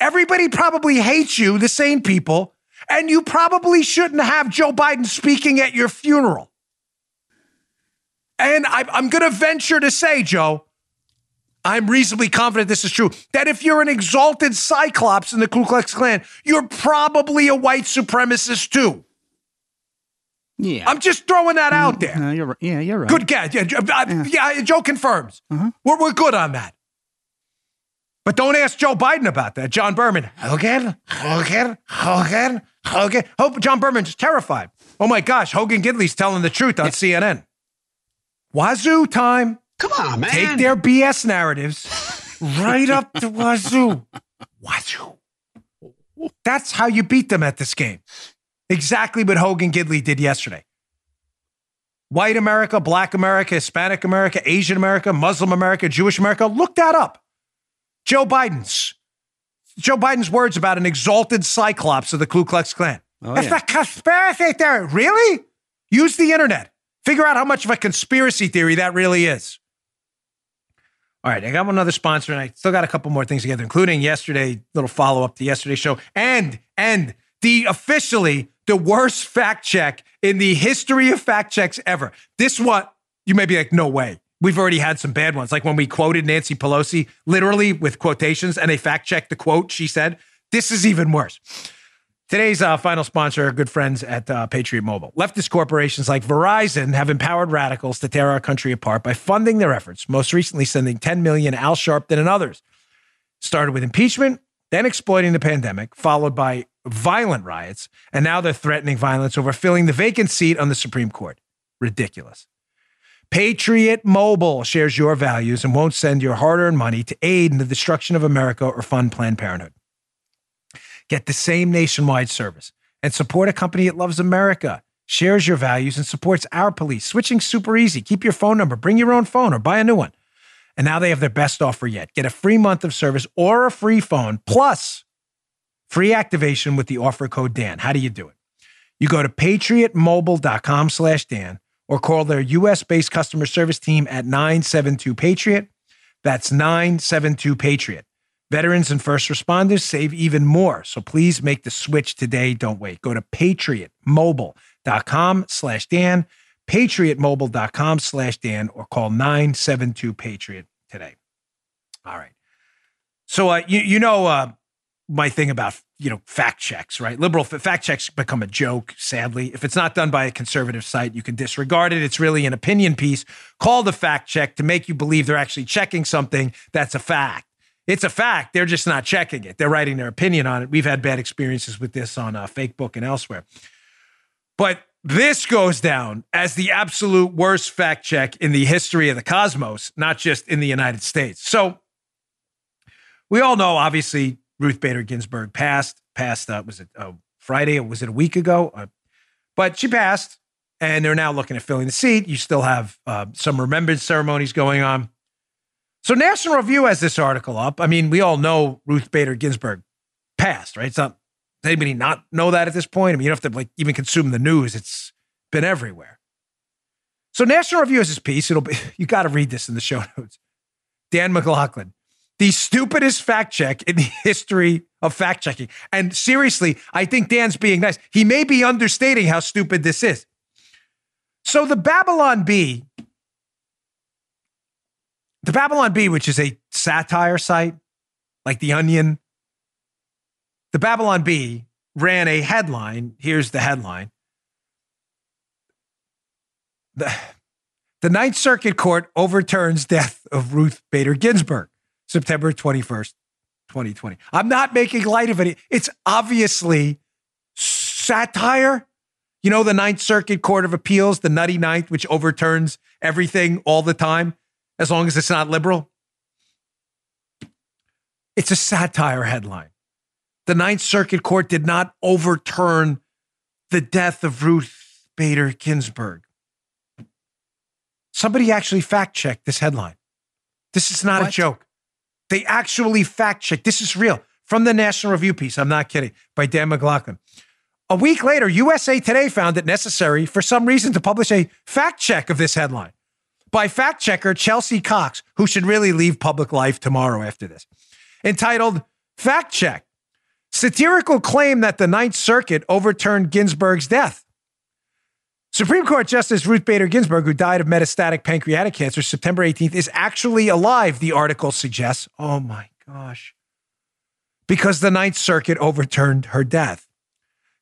Everybody probably hates you, the same people. And you probably shouldn't have Joe Biden speaking at your funeral. And I, I'm going to venture to say, Joe, I'm reasonably confident this is true, that if you're an exalted Cyclops in the Ku Klux Klan, you're probably a white supremacist too. Yeah. I'm just throwing that out mm, there. No, you're right. Yeah, you're right. Good guess. Yeah, Joe- uh, yeah, Joe confirms. Uh-huh. We're, we're good on that. But don't ask Joe Biden about that. John Berman. Hogan, Hogan, Hogan, Hogan. Hope John Berman's terrified. Oh my gosh, Hogan Gidley's telling the truth on CNN. Wazoo time. Come on, man. Take their BS narratives right up to Wazoo. Wazoo. That's how you beat them at this game. Exactly what Hogan Gidley did yesterday. White America, Black America, Hispanic America, Asian America, Muslim America, Jewish America. Look that up. Joe Biden's Joe Biden's words about an exalted cyclops of the Ku Klux Klan. Oh, That's yeah. a conspiracy theory. Really? Use the internet. Figure out how much of a conspiracy theory that really is. All right, I got another sponsor, and I still got a couple more things together, including yesterday, little follow up to yesterday's show, and and the officially the worst fact check in the history of fact checks ever. This one, you may be like, no way. We've already had some bad ones, like when we quoted Nancy Pelosi literally with quotations, and they fact checked the quote she said. This is even worse. Today's uh, final sponsor good friends at uh, Patriot Mobile. Leftist corporations like Verizon have empowered radicals to tear our country apart by funding their efforts, most recently sending 10 million Al Sharpton and others. Started with impeachment, then exploiting the pandemic, followed by violent riots, and now they're threatening violence over filling the vacant seat on the Supreme Court. Ridiculous. Patriot Mobile shares your values and won't send your hard earned money to aid in the destruction of America or fund Planned Parenthood. Get the same nationwide service and support a company that loves America, shares your values, and supports our police. Switching super easy. Keep your phone number, bring your own phone, or buy a new one. And now they have their best offer yet. Get a free month of service or a free phone, plus free activation with the offer code Dan. How do you do it? You go to patriotmobile.com slash Dan or call their US based customer service team at 972 Patriot. That's 972 Patriot. Veterans and first responders save even more. So please make the switch today. Don't wait. Go to patriotmobile.com slash Dan, patriotmobile.com slash Dan, or call 972 Patriot today. All right. So, uh, you, you know, uh, my thing about you know fact checks, right? Liberal f- fact checks become a joke. Sadly, if it's not done by a conservative site, you can disregard it. It's really an opinion piece called a fact check to make you believe they're actually checking something that's a fact. It's a fact. They're just not checking it. They're writing their opinion on it. We've had bad experiences with this on uh, Fake Book and elsewhere. But this goes down as the absolute worst fact check in the history of the cosmos, not just in the United States. So we all know, obviously, Ruth Bader Ginsburg passed. Passed. Uh, was it uh, Friday? Or was it a week ago? Uh, but she passed. and they're now looking at filling the seat. You still have uh, some remembrance ceremonies going on. So National Review has this article up. I mean, we all know Ruth Bader Ginsburg passed, right? It's not does anybody not know that at this point? I mean, you don't have to like even consume the news. It's been everywhere. So National Review has this piece. It'll be you got to read this in the show notes. Dan McLaughlin, the stupidest fact check in the history of fact checking. And seriously, I think Dan's being nice. He may be understating how stupid this is. So the Babylon Bee, the Babylon Bee, which is a satire site like The Onion, the Babylon Bee ran a headline. Here's the headline. The, the Ninth Circuit Court overturns death of Ruth Bader Ginsburg, September 21st, 2020. I'm not making light of it. It's obviously satire. You know, the Ninth Circuit Court of Appeals, the Nutty Ninth, which overturns everything all the time, as long as it's not liberal. It's a satire headline the Ninth Circuit Court did not overturn the death of Ruth Bader Ginsburg. Somebody actually fact checked this headline. This is not what? a joke. They actually fact checked. This is real from the National Review piece. I'm not kidding, by Dan McLaughlin. A week later, USA Today found it necessary for some reason to publish a fact check of this headline by fact checker Chelsea Cox, who should really leave public life tomorrow after this, entitled Fact Check Satirical claim that the Ninth Circuit overturned Ginsburg's death. Supreme Court Justice Ruth Bader Ginsburg, who died of metastatic pancreatic cancer September 18th, is actually alive, the article suggests. Oh my gosh. Because the Ninth Circuit overturned her death.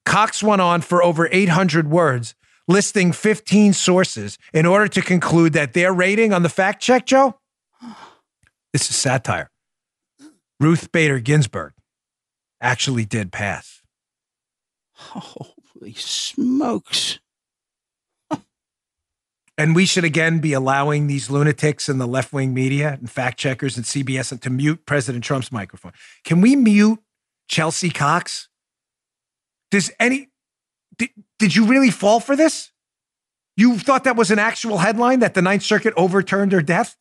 Cox went on for over 800 words, listing 15 sources in order to conclude that their rating on the fact check, Joe, this is satire. Ruth Bader Ginsburg actually did pass. Holy smokes. and we should again be allowing these lunatics in the left wing media and fact checkers and CBS to mute President Trump's microphone. Can we mute Chelsea Cox? Does any, did, did you really fall for this? You thought that was an actual headline that the Ninth Circuit overturned her death?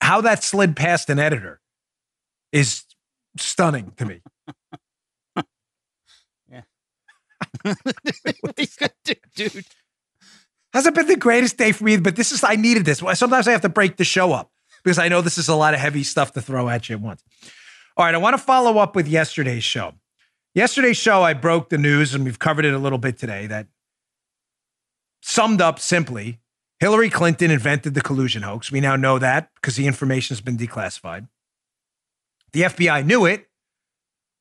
How that slid past an editor is stunning to me. yeah. what are you gonna do, dude? Hasn't been the greatest day for me, but this is I needed this. Sometimes I have to break the show up because I know this is a lot of heavy stuff to throw at you at once. All right, I want to follow up with yesterday's show. Yesterday's show, I broke the news, and we've covered it a little bit today. That summed up simply Hillary Clinton invented the collusion hoax. We now know that because the information has been declassified. The FBI knew it.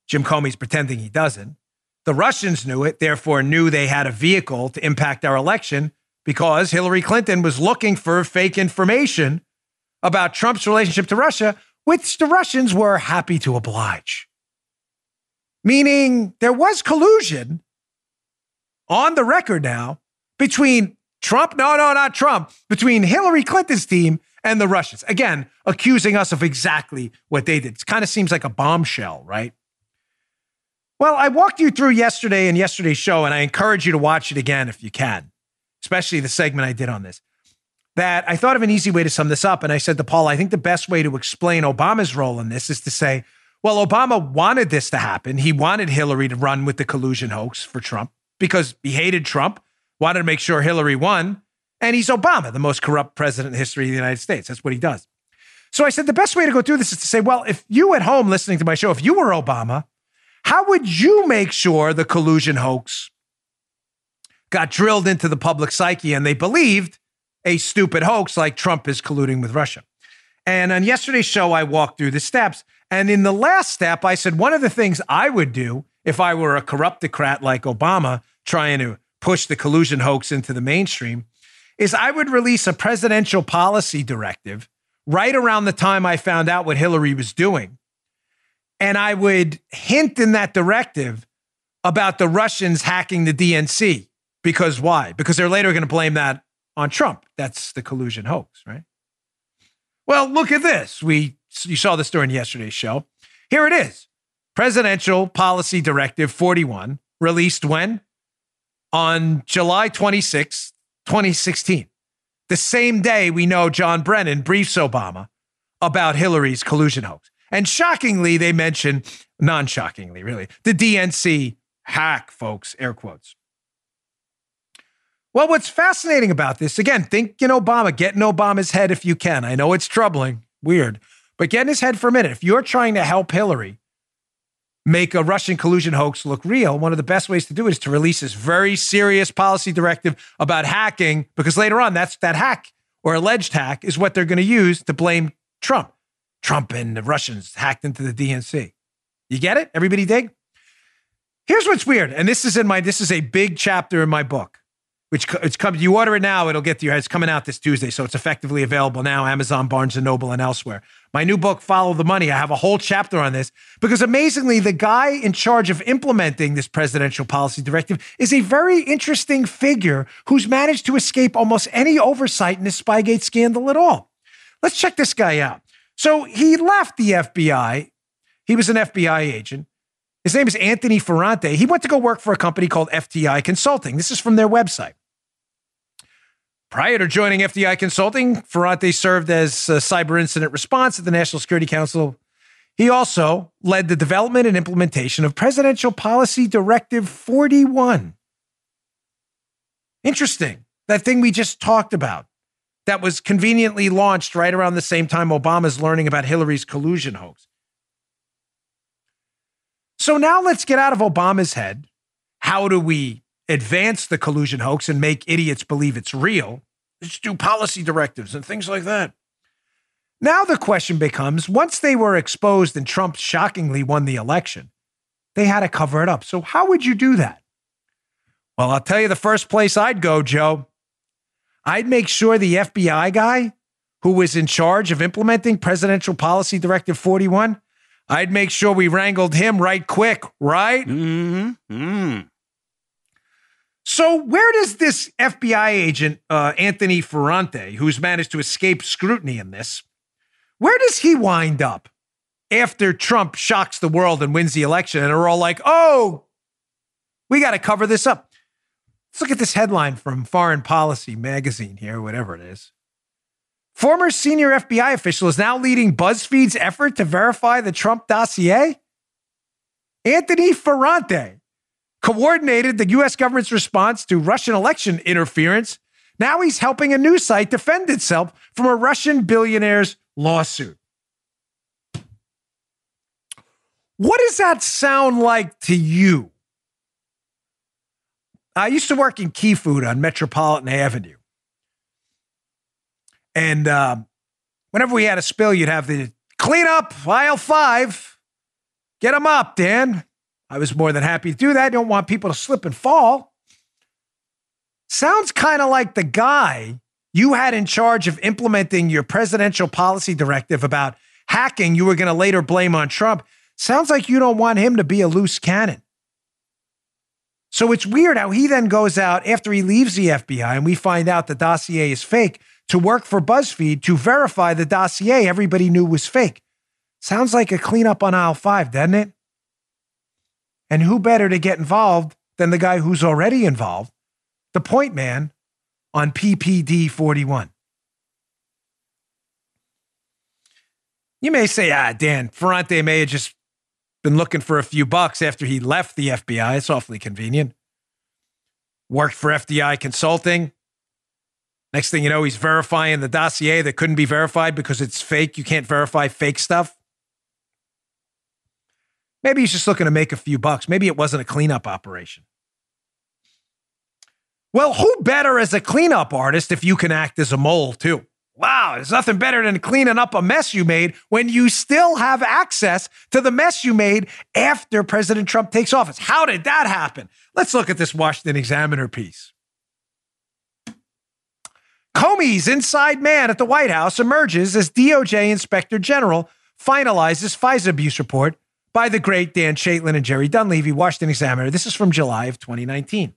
Jim Comey's pretending he doesn't. The Russians knew it, therefore, knew they had a vehicle to impact our election because Hillary Clinton was looking for fake information about Trump's relationship to Russia, which the Russians were happy to oblige. Meaning there was collusion on the record now between Trump, no, no, not Trump, between Hillary Clinton's team and the Russians. Again, accusing us of exactly what they did. It kind of seems like a bombshell, right? Well, I walked you through yesterday and yesterday's show, and I encourage you to watch it again if you can, especially the segment I did on this. That I thought of an easy way to sum this up. And I said to Paul, I think the best way to explain Obama's role in this is to say, well, Obama wanted this to happen. He wanted Hillary to run with the collusion hoax for Trump because he hated Trump, wanted to make sure Hillary won. And he's Obama, the most corrupt president in history of the United States. That's what he does. So I said the best way to go through this is to say, well, if you at home listening to my show, if you were Obama, how would you make sure the collusion hoax got drilled into the public psyche and they believed a stupid hoax like Trump is colluding with Russia? And on yesterday's show, I walked through the steps. And in the last step, I said one of the things I would do if I were a corruptocrat like Obama trying to push the collusion hoax into the mainstream is I would release a presidential policy directive right around the time I found out what Hillary was doing. And I would hint in that directive about the Russians hacking the DNC. Because why? Because they're later going to blame that on Trump. That's the collusion hoax, right? Well, look at this. We you saw this during yesterday's show. Here it is. Presidential Policy Directive 41, released when? on July 26, 2016. The same day we know John Brennan briefs Obama about Hillary's collusion hoax. And shockingly, they mention, non shockingly, really, the DNC hack, folks, air quotes. Well, what's fascinating about this, again, think in Obama, get in Obama's head if you can. I know it's troubling, weird, but get in his head for a minute. If you're trying to help Hillary make a Russian collusion hoax look real, one of the best ways to do it is to release this very serious policy directive about hacking, because later on, that's that hack or alleged hack is what they're going to use to blame Trump. Trump and the Russians hacked into the DNC. You get it? Everybody dig? Here's what's weird, and this is in my this is a big chapter in my book which it's come. You order it now, it'll get to your. It's coming out this Tuesday, so it's effectively available now. Amazon, Barnes and Noble, and elsewhere. My new book, Follow the Money. I have a whole chapter on this because amazingly, the guy in charge of implementing this presidential policy directive is a very interesting figure who's managed to escape almost any oversight in the Spygate scandal at all. Let's check this guy out. So he left the FBI. He was an FBI agent. His name is Anthony Ferrante. He went to go work for a company called FTI Consulting. This is from their website. Prior to joining FTI Consulting, Ferrante served as cyber incident response at the National Security Council. He also led the development and implementation of Presidential Policy Directive 41. Interesting. That thing we just talked about that was conveniently launched right around the same time Obama's learning about Hillary's collusion hoax. So now let's get out of Obama's head. How do we advance the collusion hoax and make idiots believe it's real? Let's do policy directives and things like that. Now the question becomes once they were exposed and Trump shockingly won the election, they had to cover it up. So, how would you do that? Well, I'll tell you the first place I'd go, Joe. I'd make sure the FBI guy who was in charge of implementing Presidential Policy Directive 41, I'd make sure we wrangled him right quick, right? Mm-hmm. Mm. So, where does this FBI agent, uh, Anthony Ferrante, who's managed to escape scrutiny in this, where does he wind up after Trump shocks the world and wins the election? And are all like, oh, we got to cover this up. Let's look at this headline from Foreign Policy magazine here, whatever it is. Former senior FBI official is now leading BuzzFeed's effort to verify the Trump dossier. Anthony Ferrante coordinated the U.S. government's response to Russian election interference. Now he's helping a news site defend itself from a Russian billionaire's lawsuit. What does that sound like to you? I used to work in Key Food on Metropolitan Avenue. And uh, whenever we had a spill, you'd have the clean up aisle five. Get them up, Dan. I was more than happy to do that. I don't want people to slip and fall. Sounds kind of like the guy you had in charge of implementing your presidential policy directive about hacking you were going to later blame on Trump. Sounds like you don't want him to be a loose cannon. So it's weird how he then goes out after he leaves the FBI and we find out the dossier is fake to work for BuzzFeed to verify the dossier everybody knew was fake. Sounds like a cleanup on aisle five, doesn't it? And who better to get involved than the guy who's already involved, the point man on PPD 41? You may say, ah, Dan, Ferrante may have just been looking for a few bucks after he left the FBI. It's awfully convenient. Worked for FTI Consulting. Next thing you know, he's verifying the dossier that couldn't be verified because it's fake. You can't verify fake stuff. Maybe he's just looking to make a few bucks. Maybe it wasn't a cleanup operation. Well, who better as a cleanup artist if you can act as a mole too? Wow, there's nothing better than cleaning up a mess you made when you still have access to the mess you made after President Trump takes office. How did that happen? Let's look at this Washington Examiner piece. Comey's inside man at the White House emerges as DOJ Inspector General finalizes FISA abuse report by the great Dan Chaitin and Jerry Dunleavy, Washington Examiner. This is from July of 2019.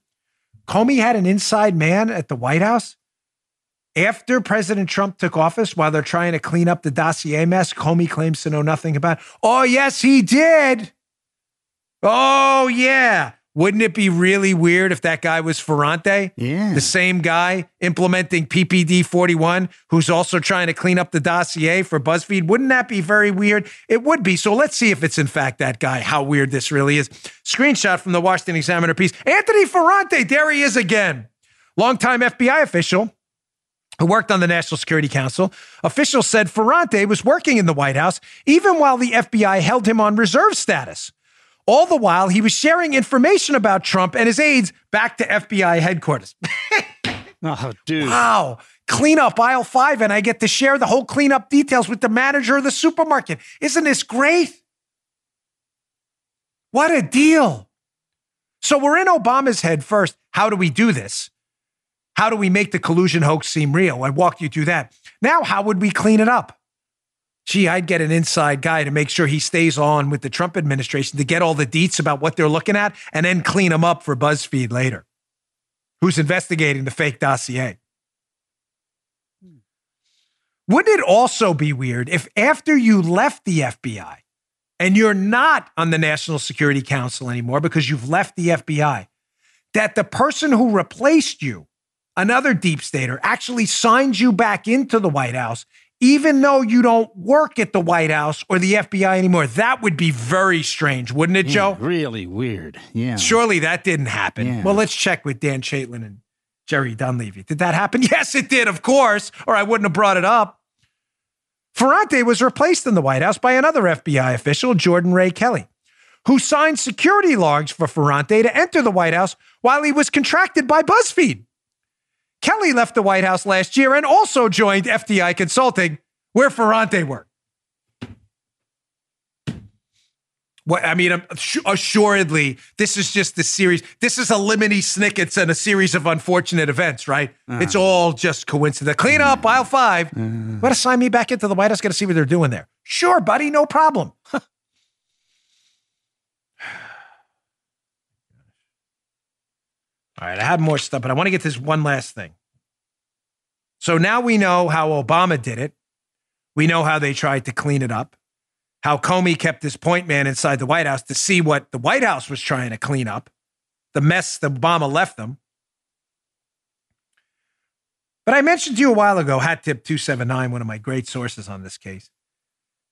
Comey had an inside man at the White House after President Trump took office while they're trying to clean up the dossier mess. Comey claims to know nothing about. Oh, yes, he did. Oh, yeah. Wouldn't it be really weird if that guy was Ferrante? Yeah. The same guy implementing PPD 41, who's also trying to clean up the dossier for BuzzFeed. Wouldn't that be very weird? It would be. So let's see if it's in fact that guy, how weird this really is. Screenshot from the Washington Examiner piece. Anthony Ferrante, there he is again. Longtime FBI official who worked on the National Security Council. Officials said Ferrante was working in the White House even while the FBI held him on reserve status. All the while, he was sharing information about Trump and his aides back to FBI headquarters. oh, dude. Wow. Cleanup aisle five, and I get to share the whole cleanup details with the manager of the supermarket. Isn't this great? What a deal. So we're in Obama's head first. How do we do this? How do we make the collusion hoax seem real? I walked you through that. Now, how would we clean it up? Gee, I'd get an inside guy to make sure he stays on with the Trump administration to get all the deets about what they're looking at and then clean them up for BuzzFeed later. Who's investigating the fake dossier? Wouldn't it also be weird if after you left the FBI and you're not on the National Security Council anymore because you've left the FBI, that the person who replaced you, another deep stater, actually signs you back into the White House, even though you don't work at the White House or the FBI anymore? That would be very strange, wouldn't it, Yeah, Joe? Really weird. Yeah. Surely that didn't happen. Yeah. Well, let's check with Dan Chaitin and Jerry Dunleavy. Did that happen? Yes, it did, of course, or I wouldn't have brought it up. Ferrante was replaced in the White House by another FBI official, Jordan Rae Kelly, who signed security logs for Ferrante to enter the White House while he was contracted by BuzzFeed. Kelly left the White House last year and also joined FTI Consulting, where Ferrante worked. What I mean, assuredly, this is just a series. This is a lemony snickets and a series of unfortunate events, right? Uh-huh. It's all just coincidence. Clean up, aisle five. Uh-huh. Want to sign me back into the White House? Got to see what they're doing there. Sure, buddy, no problem. All right, I have more stuff, but I want to get this one last thing. So now we know how Obama did it. We know how they tried to clean it up. How Comey kept his point man inside the White House to see what the White House was trying to clean up, the mess that Obama left them. But I mentioned to you a while ago, Hat Tip 279, one of my great sources on this case,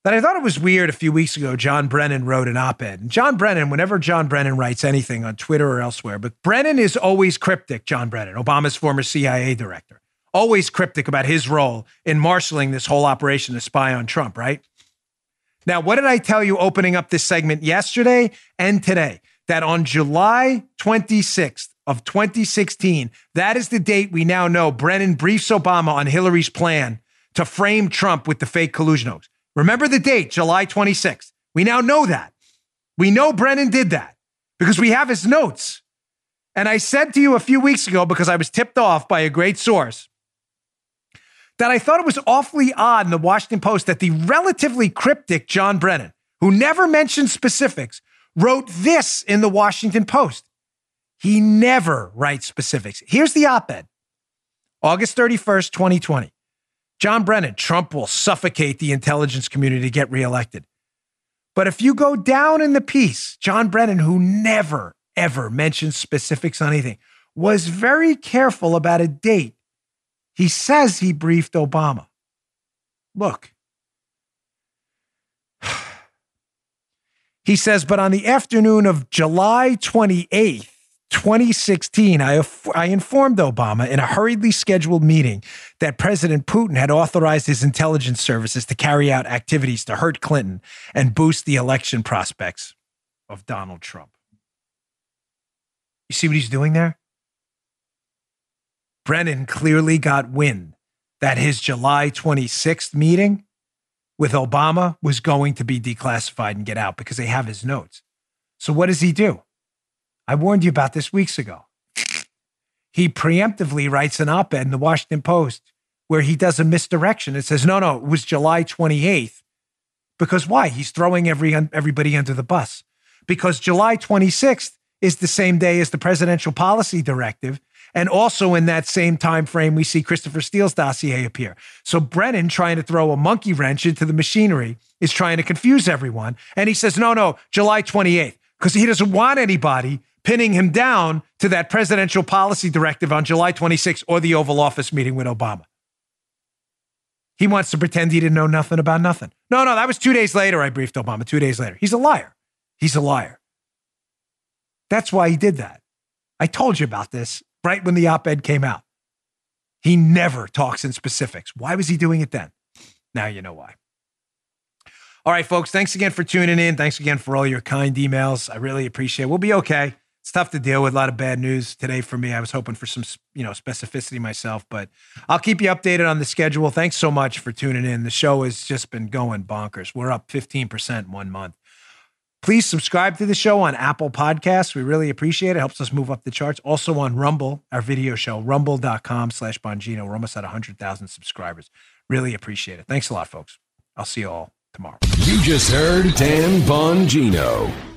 that I thought it was weird a few weeks ago. John Brennan wrote an op ed. John Brennan, whenever John Brennan writes anything on Twitter or elsewhere, but Brennan is always cryptic, John Brennan, Obama's former CIA director, always cryptic about his role in marshaling this whole operation to spy on Trump, right? Now, what did I tell you opening up this segment yesterday and today? That on July 26th of 2016, that is the date we now know Brennan briefs Obama on Hillary's plan to frame Trump with the fake collusion hoax. Remember the date, July 26th. We now know that. We know Brennan did that because we have his notes. And I said to you a few weeks ago, because I was tipped off by a great source, that I thought it was awfully odd in the Washington Post that the relatively cryptic John Brennan, who never mentioned specifics, wrote this in the Washington Post. He never writes specifics. Here's the op ed August 31st, 2020. John Brennan, Trump will suffocate the intelligence community to get reelected. But if you go down in the piece, John Brennan, who never, ever mentions specifics on anything, was very careful about a date. He says he briefed Obama. Look. He says, but on the afternoon of July 28th, 2016, I, I informed Obama in a hurriedly scheduled meeting that President Putin had authorized his intelligence services to carry out activities to hurt Clinton and boost the election prospects of Donald Trump. You see what he's doing there? Brennan clearly got wind that his July 26th meeting with Obama was going to be declassified and get out because they have his notes. So what does he do? I warned you about this weeks ago. He preemptively writes an op ed in the Washington Post where he does a misdirection. It says, no, no, it was July 28th. Because why? He's throwing every, everybody under the bus. Because July 26th is the same day as the presidential policy directive. And also in that same time frame, we see Christopher Steele's dossier appear. So Brennan, trying to throw a monkey wrench into the machinery, is trying to confuse everyone. And he says, no, no, July 28th, because he doesn't want anybody pinning him down to that presidential policy directive on July 26th or the Oval Office meeting with Obama. He wants to pretend he didn't know nothing about nothing. No, no, that was two days later. I briefed Obama, two days later. He's a liar. He's a liar. That's why he did that. I told you about this right when the op ed came out. He never talks in specifics. Why was he doing it then? Now you know why. All right, folks, thanks again for tuning in. Thanks again for all your kind emails. I really appreciate it. We'll be okay. It's tough to deal with a lot of bad news today for me. I was hoping for some, you know, specificity myself, but I'll keep you updated on the schedule. Thanks so much for tuning in. The show has just been going bonkers. We're up 15% in one month. Please subscribe to the show on Apple Podcasts. We really appreciate it. it. Helps us move up the charts. Also on Rumble, our video show, rumble.com slash Bongino. We're almost at 100,000 subscribers. Really appreciate it. Thanks a lot, folks. I'll see you all tomorrow. You just heard Dan Bongino.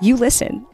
you listen.